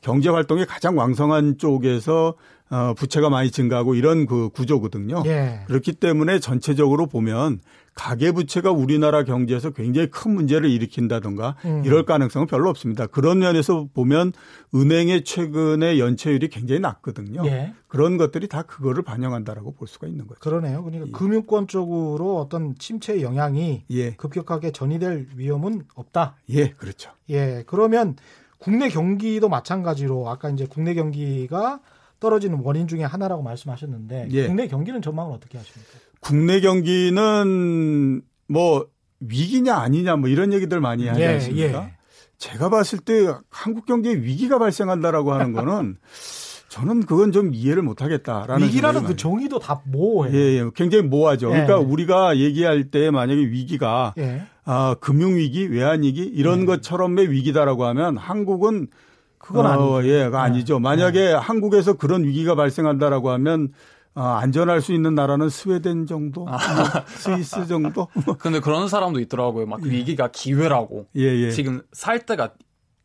경제 활동이 가장 왕성한 쪽에서 어, 부채가 많이 증가하고 이런 그 구조거든요. 예. 그렇기 때문에 전체적으로 보면 가계 부채가 우리나라 경제에서 굉장히 큰 문제를 일으킨다든가 음. 이럴 가능성은 별로 없습니다. 그런 면에서 보면 은행의 최근의 연체율이 굉장히 낮거든요. 예. 그런 것들이 다 그거를 반영한다라고 볼 수가 있는 거죠. 그러네요. 그러니까 예. 금융권 쪽으로 어떤 침체 영향이 예. 급격하게 전이될 위험은 없다. 예, 그렇죠. 예. 그러면 국내 경기도 마찬가지로 아까 이제 국내 경기가 떨어지는 원인 중에 하나라고 말씀하셨는데 예. 국내 경기는 전망을 어떻게 하십니까? 국내 경기는 뭐 위기냐 아니냐 뭐 이런 얘기들 많이 하지 예, 않습니까? 예. 제가 봤을 때 한국 경기에 위기가 발생한다라고 하는 거는 저는 그건 좀 이해를 못 하겠다라는 위기라는 그 정의도 다 모호해요. 예, 예. 굉장히 모호하죠. 예. 그러니까 우리가 얘기할 때 만약에 위기가 예. 아, 금융 위기, 외환 위기 이런 예. 것처럼의 위기다라고 하면 한국은 그건 어, 아니죠. 예, 가 아니죠. 네. 만약에 네. 한국에서 그런 위기가 발생한다라고 하면 어, 안전할 수 있는 나라는 스웨덴 정도, 아. 뭐 스위스 정도. 근데 그런 사람도 있더라고요. 막 예. 위기가 기회라고. 예, 예. 지금 살 때가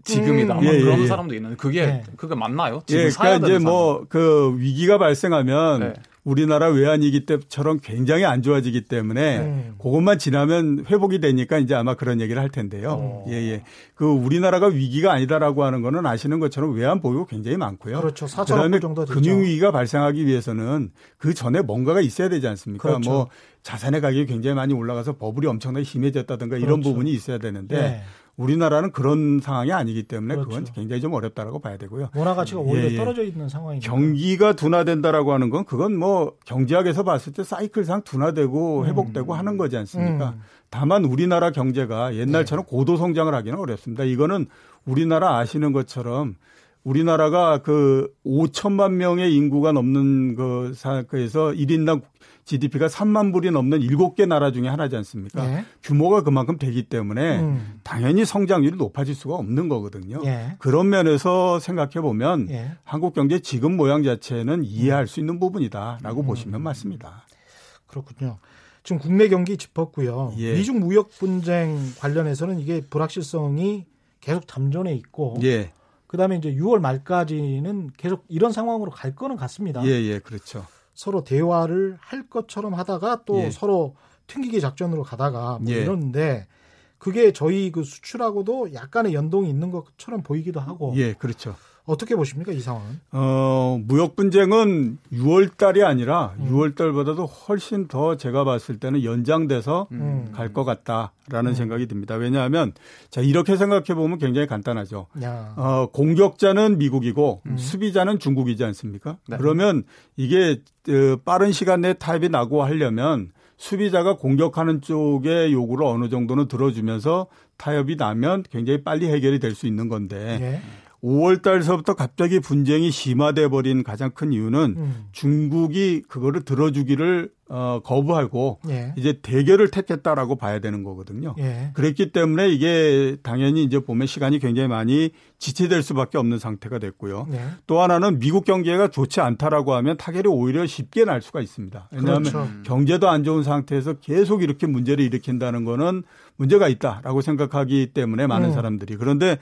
지금이다. 음, 예, 그런 예, 사람도 있는데 그게 네. 그게 맞나요? 지금 예, 그러니까 이제 뭐 그 위기가 발생하면 네. 우리나라 외환위기 때처럼 굉장히 안 좋아지기 때문에 음. 그것만 지나면 회복이 되니까 이제 아마 그런 얘기를 할 텐데요. 어. 예, 예. 그 우리나라가 위기가 아니다라고 하는 거는 아시는 것처럼 외환 보유가 굉장히 많고요. 그렇죠. 4천억 정도 되죠. 금융 위기가 발생하기 위해서는 그 전에 뭔가가 있어야 되지 않습니까? 그렇죠. 뭐 자산의 가격이 굉장히 많이 올라가서 버블이 엄청나게 심해졌다든가 그렇죠. 이런 부분이 있어야 되는데 네. 우리나라는 그런 상황이 아니기 때문에 그렇죠. 그건 굉장히 좀 어렵다라고 봐야 되고요. 원화 가치가 오히려 예, 예. 떨어져 있는 상황이니까. 경기가 둔화된다라고 하는 건 그건 뭐 경제학에서 봤을 때 사이클상 둔화되고 음. 회복되고 하는 거지 않습니까? 음. 다만 우리나라 경제가 옛날처럼 네. 고도 성장을 하기는 어렵습니다. 이거는 우리나라 아시는 것처럼 우리나라가 그 5천만 명의 인구가 넘는 그 사에서 1인당 GDP가 3만 불이 넘는 7개 나라 중에 하나지 않습니까? 예. 규모가 그만큼 되기 때문에 음. 당연히 성장률이 높아질 수가 없는 거거든요. 예. 그런 면에서 생각해 보면 예. 한국 경제 지금 모양 자체는 이해할 수 있는 부분이다라고 음. 보시면 맞습니다. 그렇군요. 지금 국내 경기 짚었고요. 예. 미중 무역 분쟁 관련해서는 이게 불확실성이 계속 잠존해 있고 예. 그다음에 이제 6월 말까지는 계속 이런 상황으로 갈 거는 같습니다. 예, 예, 그렇죠. 서로 대화를 할 것처럼 하다가 또 예. 서로 튕기기 작전으로 가다가 뭐 예. 이러는데 그게 저희 그 수출하고도 약간의 연동이 있는 것처럼 보이기도 하고. 예, 그렇죠. 어떻게 보십니까 이 상황은? 어 무역 분쟁은 6월 달이 아니라 음. 6월 달보다도 훨씬 더 제가 봤을 때는 연장돼서 음. 갈것 같다라는 음. 생각이 듭니다. 왜냐하면 자 이렇게 생각해 보면 굉장히 간단하죠. 야. 어 공격자는 미국이고 음. 수비자는 중국이지 않습니까? 네. 그러면 이게 어, 빠른 시간 내에 타협이 나고 하려면 수비자가 공격하는 쪽의 요구를 어느 정도는 들어주면서 타협이 나면 굉장히 빨리 해결이 될 수 있는 건데. 예. 5월 달서부터 갑자기 분쟁이 심화돼 버린 가장 큰 이유는 음. 중국이 그거를 들어주기를 어, 거부하고 예. 이제 대결을 택했다라고 봐야 되는 거거든요. 예. 그랬기 때문에 이게 당연히 이제 보면 시간이 굉장히 많이 지체될 수밖에 없는 상태가 됐고요. 예. 또 하나는 미국 경제가 좋지 않다라고 하면 타결이 오히려 쉽게 날 수가 있습니다. 왜냐하면 그렇죠. 경제도 안 좋은 상태에서 계속 이렇게 문제를 일으킨다는 거는 문제가 있다라고 생각하기 때문에 많은 음. 사람들이 그런데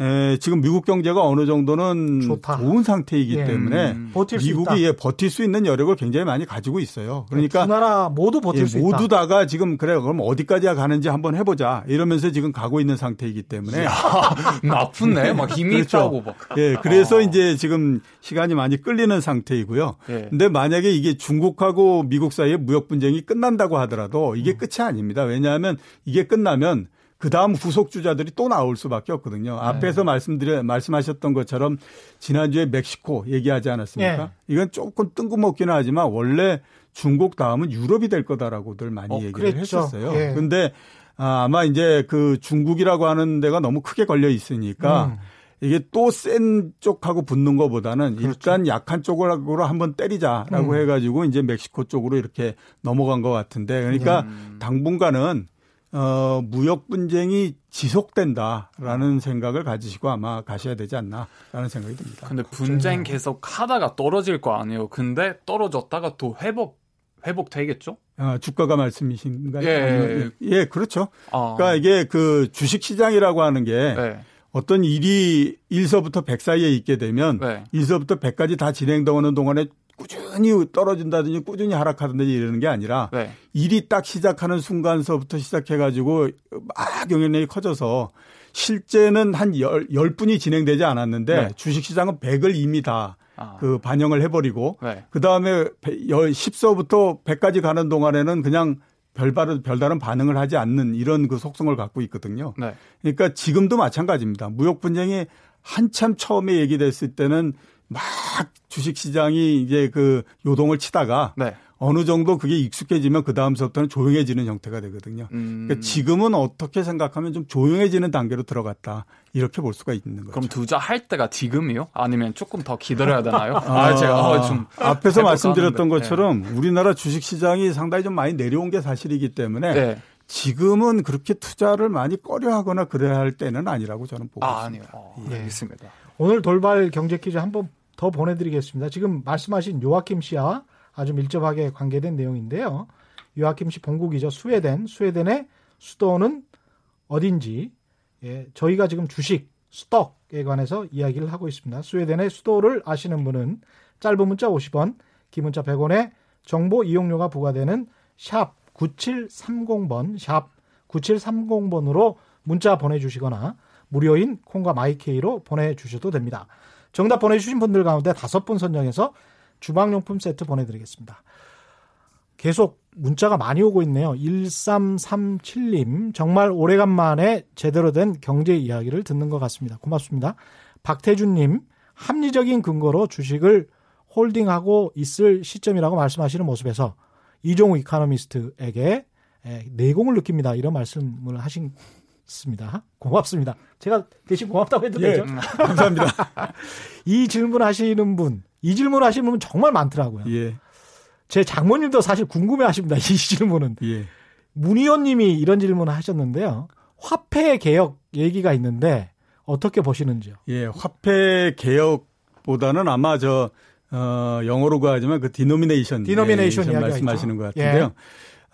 에, 지금 미국 경제가 어느 정도는 좋다. 좋은 상태이기 예. 때문에 음. 미국이 예, 버틸 수 있는 여력을 굉장히 많이 가지고 있어요. 그러니까 두 나라 모두 버틸 예, 수 모두 있다. 다가 지금 그래 그럼 어디까지야 가는지 한번 해보자 이러면서 지금 가고 있는 상태이기 때문에 야, 나쁘네 막 힘이 그렇죠. 있다고 막. 예, 그래서 아. 이제 지금 시간이 많이 끌리는 상태이고요. 예. 근데 만약에 이게 중국하고 미국 사이의 무역 분쟁이 끝난다고 하더라도 이게 음. 끝이 아닙니다. 왜냐하면 이게 끝나면 그 다음 후속 주자들이 또 나올 수밖에 없거든요. 네. 앞에서 말씀드려 말씀하셨던 것처럼 지난주에 멕시코 얘기하지 않았습니까? 네. 이건 조금 뜬금없기는 하지만 원래 중국 다음은 유럽이 될 거다라고들 많이 어, 얘기를 그랬죠. 했었어요. 예. 근데 아, 아마 이제 그 중국이라고 하는 데가 너무 크게 걸려 있으니까 음. 이게 또 센 쪽하고 붙는 것보다는 그렇죠. 일단 약한 쪽으로 한번 때리자라고 음. 해가지고 이제 멕시코 쪽으로 이렇게 넘어간 것 같은데 그러니까 음. 당분간은 어, 무역 분쟁이 지속된다라는 생각을 가지시고 아마 가셔야 되지 않나라는 생각이 듭니다. 근데 분쟁 계속 하다가 떨어질 거 아니에요. 근데 떨어졌다가 또 회복 회복되겠죠? 아, 주가가 말씀이신가요? 예, 예, 예 그렇죠. 아. 그러니까 이게 그 주식 시장이라고 하는 게 네. 어떤 일이 1서부터 100 사이에 있게 되면 네. 1서부터 100까지 다 진행되는 동안에 꾸준히 떨어진다든지 꾸준히 하락하든지 이러는 게 아니라 네. 일이 딱 시작하는 순간서부터 시작해가지고 막 영향력이 커져서 실제는 한 열, 열 분이 진행되지 않았는데 네. 주식시장은 100을 이미 다 아. 그 반영을 해버리고 네. 그 다음에 10서부터 100까지 가는 동안에는 그냥 별다른 별다른 반응을 하지 않는 이런 그 속성을 갖고 있거든요. 네. 그러니까 지금도 마찬가지입니다. 무역 분쟁이 한참 처음에 얘기됐을 때는 막 주식 시장이 이제 그 요동을 치다가 네. 어느 정도 그게 익숙해지면 그 다음서부터는 조용해지는 형태가 되거든요. 음. 그러니까 지금은 어떻게 생각하면 좀 조용해지는 단계로 들어갔다 이렇게 볼 수가 있는 거죠. 그럼 투자할 때가 지금이요? 아니면 조금 더 기다려야 되나요? 아, 아 제가 어, 좀 앞에서 말씀드렸던 네. 것처럼 네. 우리나라 주식 시장이 상당히 좀 많이 내려온 게 사실이기 때문에 네. 지금은 그렇게 투자를 많이 꺼려하거나 그래야 할 때는 아니라고 저는 보고 아, 있습니다. 아니요. 어, 예. 알겠습니다. 오늘 돌발 경제 퀴즈 한번 더 보내드리겠습니다. 지금 말씀하신 요아킴 씨와 아주 밀접하게 관계된 내용인데요. 요아킴 씨 본국이죠. 스웨덴. 스웨덴의 수도는 어딘지 예, 저희가 지금 주식 스톡에 관해서 이야기를 하고 있습니다. 스웨덴의 수도를 아시는 분은 짧은 문자 50원, 긴 문자 100원에 정보 이용료가 부과되는 샵 9730번, 샵 9730번으로 문자 보내주시거나 무료인 콩과 마이케이로 보내주셔도 됩니다. 정답 보내주신 분들 가운데 다섯 분 선정해서 주방용품 세트 보내드리겠습니다. 계속 문자가 많이 오고 있네요. 1337님, 정말 오래간만에 제대로 된 경제 이야기를 듣는 것 같습니다. 고맙습니다. 박태준님, 합리적인 근거로 주식을 홀딩하고 있을 시점이라고 말씀하시는 모습에서 이종우 이카노미스트에게 내공을 느낍니다. 이런 말씀을 하신 습니다 고맙습니다. 제가 대신 고맙다고 해도 예, 되죠? 감사합니다. 이 질문 하시는 분, 이 질문 하시는 분 정말 많더라고요. 예. 제 장모님도 사실 궁금해 하십니다. 이 질문은. 예. 문 의원 님이 이런 질문을 하셨는데요. 화폐 개혁 얘기가 있는데 어떻게 보시는지요? 예, 화폐 개혁보다는 아마 저, 어, 영어로 가지만 그 디노미네이션. 디노미네이션 말씀하시는 것 같은데요.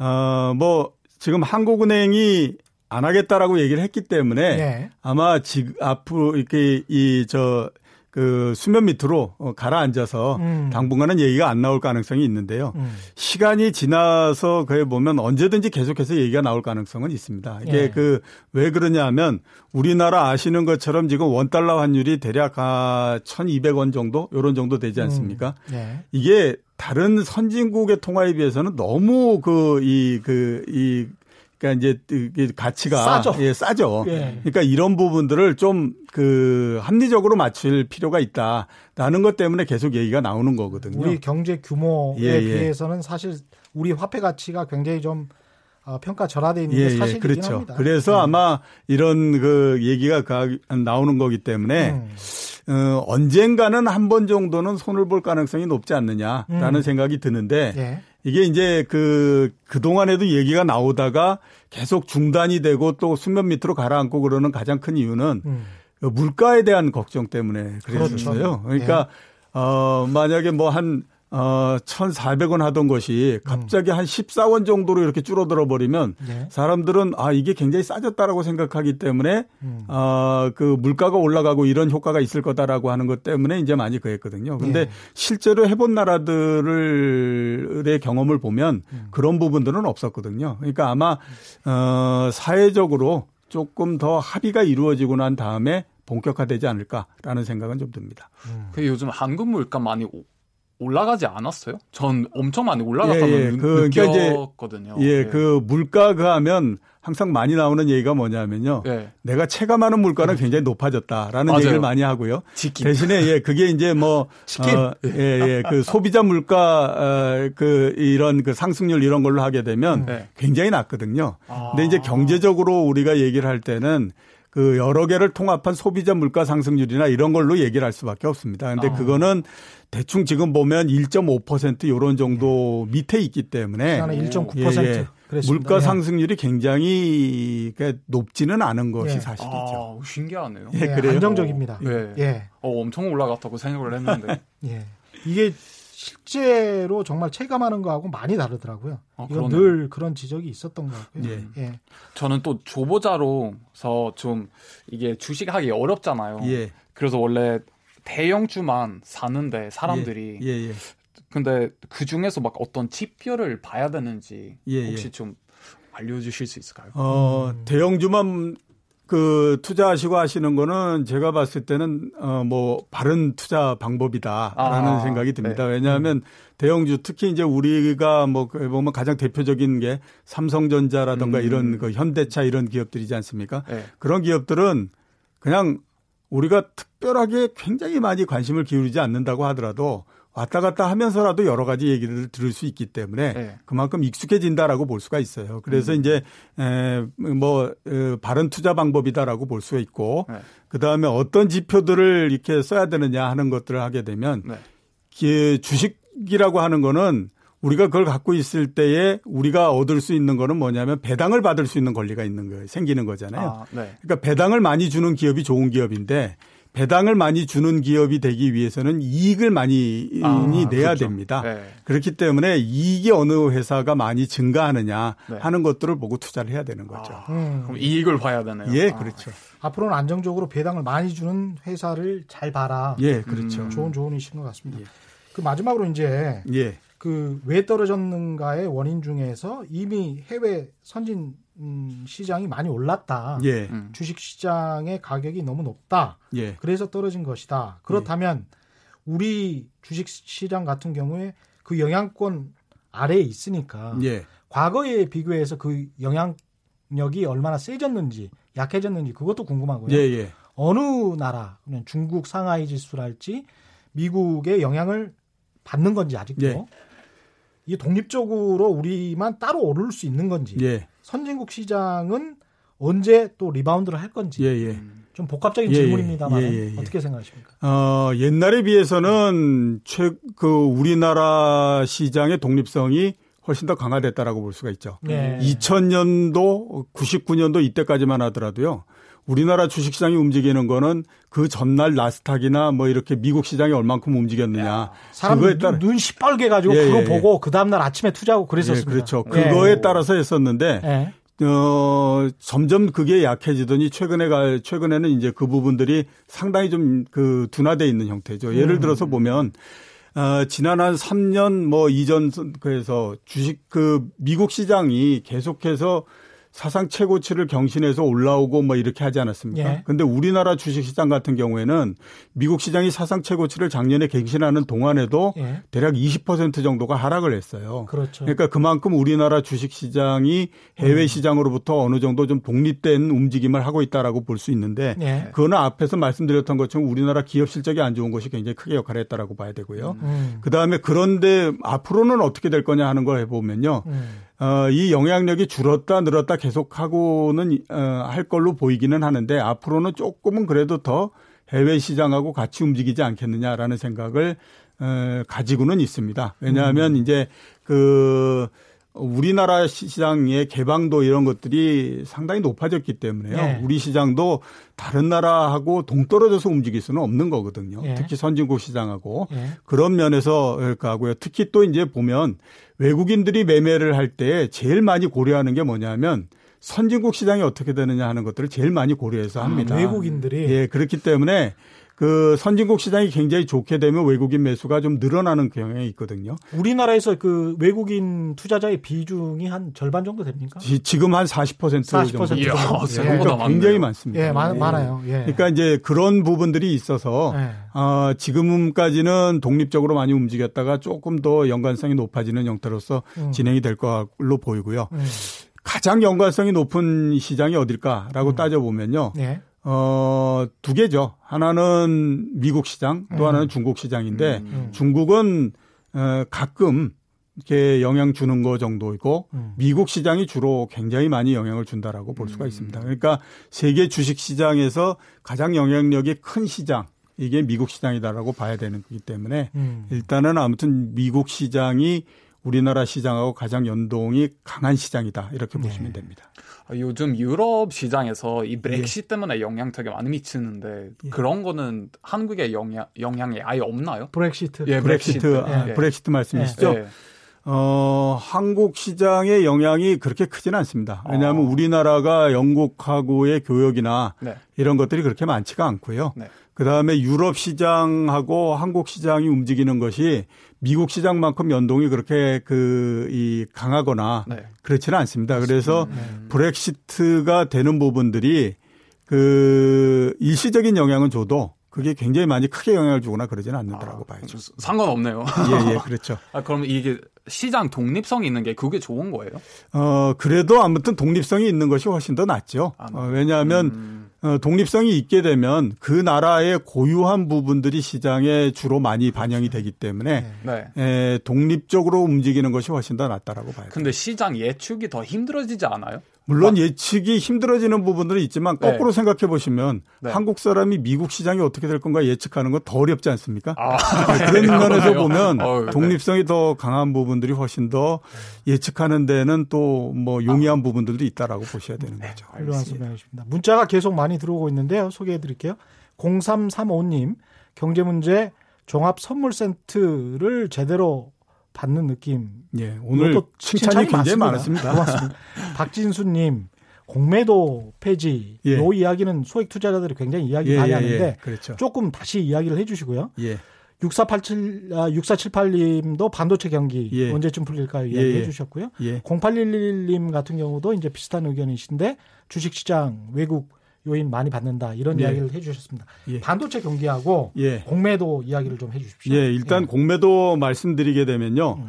예. 어, 뭐, 지금 한국은행이 안 하겠다라고 얘기를 했기 때문에 네. 아마 지금 앞으로 이렇게 이 저 그 수면 밑으로 어, 가라앉아서 음. 당분간은 얘기가 안 나올 가능성이 있는데요. 음. 시간이 지나서 그에 보면 언제든지 계속해서 얘기가 나올 가능성은 있습니다. 이게 네. 그왜 그러냐면 우리나라 아시는 것처럼 지금 원 달러 환율이 대략 1,200원 정도 요런 정도 되지 않습니까? 음. 네. 이게 다른 선진국의 통화에 비해서는 너무 그 이 그 이 그러니까 이제 가치가 싸죠. 예, 싸죠. 예. 그러니까 이런 부분들을 좀 그 합리적으로 맞출 필요가 있다라는 것 때문에 계속 얘기가 나오는 거거든요. 우리 경제 규모에 예, 예. 비해서는 사실 우리 화폐 가치가 굉장히 좀 어, 평가 절하돼 있는 게 예, 예. 사실이긴 그렇죠. 합니다. 그래서 네. 아마 이런 그 얘기가 나오는 거기 때문에 음. 어, 언젠가는 한 번 정도는 손을 볼 가능성이 높지 않느냐라는 음. 생각이 드는데 예. 이게 이제 그, 그동안에도 얘기가 나오다가 계속 중단이 되고 또 수면 밑으로 가라앉고 그러는 가장 큰 이유는 음. 그 물가에 대한 걱정 때문에 그랬었어요. 그렇죠. 그러니까 예. 어, 만약에 뭐한 어, 1,400원 하던 것이 갑자기 음. 한 14원 정도로 이렇게 줄어들어 버리면 네. 사람들은 아, 이게 굉장히 싸졌다라고 생각하기 때문에 음. 어, 그 물가가 올라가고 이런 효과가 있을 거다라고 하는 것 때문에 이제 많이 그랬거든요. 근데 네. 실제로 해본 나라들의 경험을 보면 음. 그런 부분들은 없었거든요. 그러니까 아마 어, 사회적으로 조금 더 합의가 이루어지고 난 다음에 본격화되지 않을까라는 생각은 좀 듭니다. 음. 그 요즘 한국 물가 많이 올라가지 않았어요? 전 엄청 많이 올라갔다는 예, 예. 그, 느꼈거든요. 그러니까 예, 예, 그 물가 그 하면 항상 많이 나오는 얘기가 뭐냐면요. 예. 내가 체감하는 물가는 음. 굉장히 높아졌다라는 맞아요. 얘기를 많이 하고요. 치킨. 대신에 예, 그게 이제 뭐 치킨. 어, 예, 예. 그 소비자 물가 어, 그 이런 그 상승률 이런 걸로 하게 되면 네. 굉장히 낮거든요. 아. 근데 이제 경제적으로 우리가 얘기를 할 때는 그 여러 개를 통합한 소비자 물가 상승률이나 이런 걸로 얘기를 할 수밖에 없습니다. 근데 아. 그거는 대충 지금 보면 1.5% 요런 정도 밑에 있기 때문에 1.9% 예, 예. 물가 예. 상승률이 굉장히 높지는 않은 것이 예. 사실이죠. 아, 신기하네요. 예, 그래요. 안정적입니다. 예. 예. 어, 엄청 올라갔다고 생각을 했는데. 예. 이게 실제로 정말 체감하는 거하고 많이 다르더라고요. 아, 이건 늘 그런 지적이 있었던 것 같고요. 예. 예. 저는 또 조보자로서 좀 이게 주식하기 어렵잖아요. 예. 그래서 원래 대형주만 사는데 사람들이 예. 예, 예. 근데 그 중에서 막 어떤 지표를 봐야 되는지 예, 예. 혹시 좀 알려주실 수 있을까요? 어, 대형주만 그 투자하시고 하시는 거는 제가 봤을 때는 어뭐 바른 투자 방법이다라는 아, 생각이 듭니다. 네. 왜냐하면 음. 대형주 특히 이제 우리가 뭐그 보면 가장 대표적인 게 삼성전자라든가 음. 이런 그 현대차 이런 기업들이지 않습니까? 네. 그런 기업들은 그냥 우리가 특별하게 굉장히 많이 관심을 기울이지 않는다고 하더라도 왔다 갔다 하면서라도 여러 가지 얘기를 들을 수 있기 때문에 네. 그만큼 익숙해진다라고 볼 수가 있어요. 그래서 음. 이제 에뭐 바른 투자 방법이다라고 볼 수가 있고 네. 그 다음에 어떤 지표들을 이렇게 써야 되느냐 하는 것들을 하게 되면 네. 주식이라고 하는 거는 우리가 그걸 갖고 있을 때에 우리가 얻을 수 있는 거는 뭐냐면 배당을 받을 수 있는 권리가 있는 거예요. 생기는 거잖아요. 아, 네. 그러니까 배당을 많이 주는 기업이 좋은 기업인데 배당을 많이 주는 기업이 되기 위해서는 이익을 많이 아, 내야 그렇죠. 됩니다. 네. 그렇기 때문에 이익이 어느 회사가 많이 증가하느냐 네. 하는 것들을 보고 투자를 해야 되는 거죠. 아, 음. 그럼 이익을 봐야 되나요? 예, 아. 그렇죠. 앞으로는 안정적으로 배당을 많이 주는 회사를 잘 봐라. 예, 그렇죠. 음. 좋은 조언이신 것 같습니다. 예. 그 마지막으로 이제 예. 그왜 떨어졌는가의 원인 중에서 이미 해외 선진 음, 시장이 많이 올랐다. 예. 음. 주식 시장의 가격이 너무 높다. 예. 그래서 떨어진 것이다. 그렇다면 예. 우리 주식 시장 같은 경우에 그 영향권 아래에 있으니까 예. 과거에 비교해서 그 영향력이 얼마나 세졌는지 약해졌는지 그것도 궁금하고요. 예, 예. 어느 나라, 중국 상하이 지수랄지 미국의 영향을 받는 건지 아직도 예. 이게 독립적으로 우리만 따로 오를 수 있는 건지 예. 선진국 시장은 언제 또 리바운드를 할 건지 예, 예. 좀 복합적인 예, 예. 질문입니다만 예, 어떻게 생각하십니까? 어, 옛날에 비해서는 최, 그 우리나라 시장의 독립성이 훨씬 더 강화됐다라고 볼 수가 있죠. 네. 2000년도, 99년도 이때까지만 하더라도요. 우리나라 주식시장이 움직이는 거는 그 전날 나스닥이나 뭐 이렇게 미국 시장이 얼만큼 움직였느냐. 사람 그거에 따라 눈 시뻘게 가지고 예, 그거 예, 보고 예. 그 다음 날 아침에 투자하고 그랬었습니다. 예, 그렇죠. 그거에 예. 따라서 했었는데 예. 어, 점점 그게 약해지더니 최근에 가 최근에는 이제 그 부분들이 상당히 좀 그 둔화돼 있는 형태죠. 예를 음. 들어서 보면 어, 지난 한 3년 뭐 이전 그래서 주식 그 미국 시장이 계속해서 사상 최고치를 경신해서 올라오고 뭐 이렇게 하지 않았습니까? 예. 근데 우리나라 주식시장 같은 경우에는 미국 시장이 사상 최고치를 작년에 갱신하는 동안에도 예. 대략 20% 정도가 하락을 했어요. 그렇죠. 그러니까 그만큼 우리나라 주식시장이 해외 음. 시장으로부터 어느 정도 좀 독립된 움직임을 하고 있다라고 볼 수 있는데 예. 그거는 앞에서 말씀드렸던 것처럼 우리나라 기업 실적이 안 좋은 것이 굉장히 크게 역할을 했다라고 봐야 되고요. 음. 그 다음에 그런데 앞으로는 어떻게 될 거냐 하는 걸 해보면요. 음. 어, 이 영향력이 줄었다 늘었다 계속하고는 어, 할 걸로 보이기는 하는데 앞으로는 조금은 그래도 더 해외 시장하고 같이 움직이지 않겠느냐라는 생각을 어, 가지고는 있습니다. 왜냐하면 음. 이제 그 우리나라 시장의 개방도 이런 것들이 상당히 높아졌기 때문에요. 예. 우리 시장도 다른 나라하고 동떨어져서 움직일 수는 없는 거거든요. 예. 특히 선진국 시장하고 예. 그런 면에서 하고요. 특히 또 이제 보면 외국인들이 매매를 할 때 제일 많이 고려하는 게 뭐냐면 선진국 시장이 어떻게 되느냐 하는 것들을 제일 많이 고려해서 아, 합니다. 아, 외국인들이 예 그렇기 때문에 그 선진국 시장이 굉장히 좋게 되면 외국인 매수가 좀 늘어나는 경향이 있거든요. 우리나라에서 그 외국인 투자자의 비중이 한 절반 정도 됩니까? 지, 금 한 40% 40% 정도. 이야, 그러니까 굉장히 많습니다. 예, 많, 많아요. 예. 그러니까 이제 그런 부분들이 있어서 예. 어, 지금까지는 독립적으로 많이 움직였다가 조금 더 연관성이 높아지는 형태로서 음. 진행이 될 걸로 보이고요. 음. 가장 연관성이 높은 시장이 어딜까라고 음. 따져보면요. 예. 어, 두 개죠. 하나는 미국 시장, 또 음. 하나는 중국 시장인데 음. 음. 중국은 어, 가끔 이렇게 영향 주는 거 정도이고 음. 미국 시장이 주로 굉장히 많이 영향을 준다라고 볼 수가 음. 있습니다. 그러니까 세계 주식 시장에서 가장 영향력이 큰 시장 이게 미국 시장이다라고 봐야 되는 거기 때문에 음. 일단은 아무튼 미국 시장이 우리나라 시장하고 가장 연동이 강한 시장이다 이렇게 네. 보시면 됩니다. 아, 요즘 유럽 시장에서 이 브렉시 예. 때문에 영향 되게 많이 미치는데 예. 그런 거는 한국에 영향 영향이 아예 없나요? 브렉시트. 예, 브렉시트. 아, 예. 브렉시트 말씀이시죠? 예. 어, 한국 시장의 영향이 그렇게 크지는 않습니다. 왜냐하면 아. 우리나라가 영국하고의 교역이나 네. 이런 것들이 그렇게 많지가 않고요. 네. 그 다음에 유럽 시장하고 한국 시장이 움직이는 것이 미국 시장만큼 연동이 그렇게 그 이 강하거나 네. 그렇지는 않습니다. 그래서 네. 브렉시트가 되는 부분들이 그 일시적인 영향은 줘도 그게 굉장히 많이 크게 영향을 주거나 그러지는 않는다라고 아, 봐야죠. 상관없네요. 예, 예, 그렇죠. 아, 그럼 이게 시장 독립성이 있는 게 그게 좋은 거예요? 어, 그래도 아무튼 독립성이 있는 것이 훨씬 더 낫죠. 아, 어, 왜냐하면 음. 어, 독립성이 있게 되면 그 나라의 고유한 부분들이 시장에 주로 많이 반영이 되기 때문에 네. 에, 독립적으로 움직이는 것이 훨씬 더 낫다라고 봐요. 근데 시장 예측이 더 힘들어지지 않아요? 물론 예측이 힘들어지는 부분들이 있지만 네. 거꾸로 네. 생각해 보시면 네. 한국 사람이 미국 시장이 어떻게 될 건가 예측하는 건 더 어렵지 않습니까? 아, 그런 면에서 보면 어, 독립성이 더 강한 부분들이 훨씬 더 예측하는 데는 또 뭐 용이한 아. 부분들도 있다라고 보셔야 되는 네, 거죠. 훌륭한 설명이십니다. 문자가 계속 많이 들어오고 있는데요. 소개해 드릴게요. 0335님 경제 문제 종합 선물 세트를 제대로 받는 느낌. 예, 오늘 칭찬이, 칭찬이 굉장히 많았습니다. 고맙습니다. 박진수님, 공매도 폐지, 예. 요 이야기는 소액 투자자들이 굉장히 이야기 예, 많이 예, 하는데 예. 그렇죠. 조금 다시 이야기를 해주시고요. 예. 6487, 아, 6478님도 반도체 경기 예. 언제쯤 풀릴까 이야기해 주셨고요. 0811님 같은 경우도 이제 비슷한 의견이신데 주식시장 외국 요인 많이 받는다 이런 예. 이야기를 해주셨습니다. 예. 반도체 경기하고 예. 공매도 이야기를 좀 해주십시오. 예, 일단 예. 공매도 말씀드리게 되면요. 음.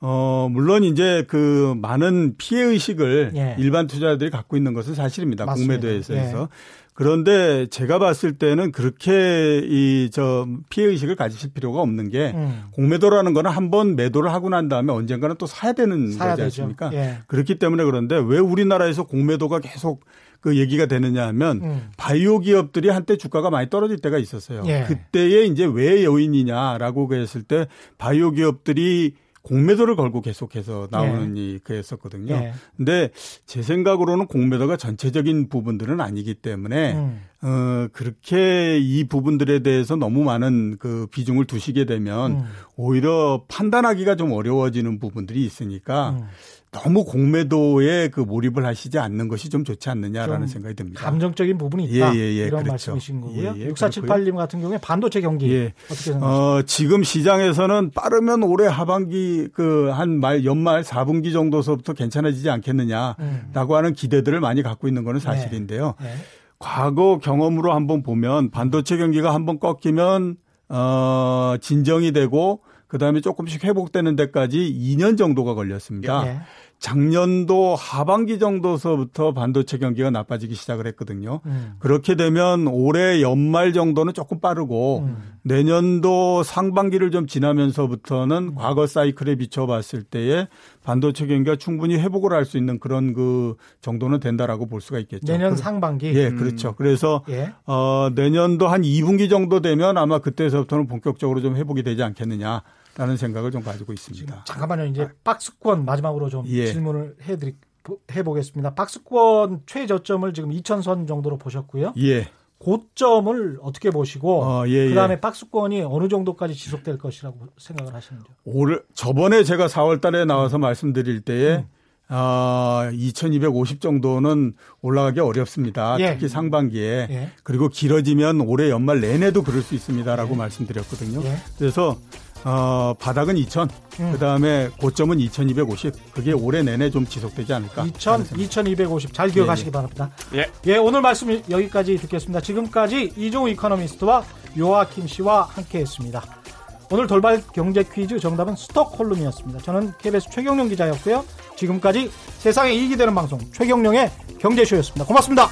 어, 물론 이제 그 많은 피해 의식을 예. 일반 투자자들이 갖고 있는 것은 사실입니다. 맞습니다. 공매도에 있어서. 예. 그런데 제가 봤을 때는 그렇게 이 저 피해 의식을 가지실 필요가 없는 게 음. 공매도라는 거는 한번 매도를 하고 난 다음에 언젠가는 또 사야 되는 사야 거지 않습니까? 예. 그렇기 때문에 그런데 왜 우리나라에서 공매도가 계속 그 얘기가 되느냐 하면 음. 바이오 기업들이 한때 주가가 많이 떨어질 때가 있었어요. 예. 그때에 이제 왜 요인이냐라고 그랬을 때 바이오 기업들이 공매도를 걸고 계속해서 나오는 예. 이 그랬었거든요. 예. 근데 제 생각으로는 공매도가 전체적인 부분들은 아니기 때문에 음. 어 그렇게 이 부분들에 대해서 너무 많은 그 비중을 두시게 되면 음. 오히려 판단하기가 좀 어려워지는 부분들이 있으니까 음. 너무 공매도에 그 몰입을 하시지 않는 것이 좀 좋지 않느냐라는 좀 생각이 듭니다. 감정적인 부분이 있다. 예, 예, 예, 이런 그렇죠. 말씀이신 거고요. 예, 예, 6478님 같은 경우에 반도체 경기 예. 어떻게 생각하십니까? 어, 지금 시장에서는 빠르면 올해 하반기 그 한 말 연말 4분기 정도서부터 괜찮아지지 않겠느냐라고 음. 하는 기대들을 많이 갖고 있는 것은 네. 사실인데요. 네. 네. 과거 경험으로 한번 보면 반도체 경기가 한번 꺾이면 어 진정이 되고 그다음에 조금씩 회복되는 데까지 2년 정도가 걸렸습니다. 네. 작년도 하반기 정도서부터 반도체 경기가 나빠지기 시작을 했거든요. 음. 그렇게 되면 올해 연말 정도는 조금 빠르고 음. 내년도 상반기를 좀 지나면서부터는 음. 과거 사이클에 비춰봤을 때에 반도체 경기가 충분히 회복을 할 수 있는 그런 그 정도는 된다라고 볼 수가 있겠죠. 내년 상반기. 예, 그렇죠. 그래서 예. 어 내년도 한 2분기 정도 되면 아마 그때서부터는 본격적으로 좀 회복이 되지 않겠느냐. 라는 생각을 좀 가지고 있습니다. 잠깐만요. 이제 아. 박스권 마지막으로 좀 예. 질문을 해드리 해보겠습니다. 박스권 최저점을 지금 2천선 정도로 보셨고요. 예. 고점을 어떻게 보시고 어, 예, 예. 그다음에 박스권이 어느 정도까지 지속될 것이라고 생각을 하시는지요? 올 저번에 제가 4월 달에 나와서 말씀드릴 때에 음. 아, 2250 정도는 올라가기 어렵습니다. 예. 특히 상반기에. 예. 그리고 길어지면 올해 연말 내내도 그럴 수 있습니다라고 예. 말씀드렸거든요. 예. 그래서 어, 바닥은 2000, 음. 그 다음에 고점은 2250. 그게 올해 내내 좀 지속되지 않을까. 2000, 2250. 잘 기억하시기 예, 예. 바랍니다. 예. 예, 오늘 말씀 여기까지 듣겠습니다. 지금까지 이종우 이코노미스트와 요아킴 씨와 함께 했습니다. 오늘 돌발 경제 퀴즈 정답은 스톡홀름이었습니다. 저는 KBS 최경영 기자였고요. 지금까지 세상에 이익이 되는 방송 최경영의 경제쇼였습니다. 고맙습니다.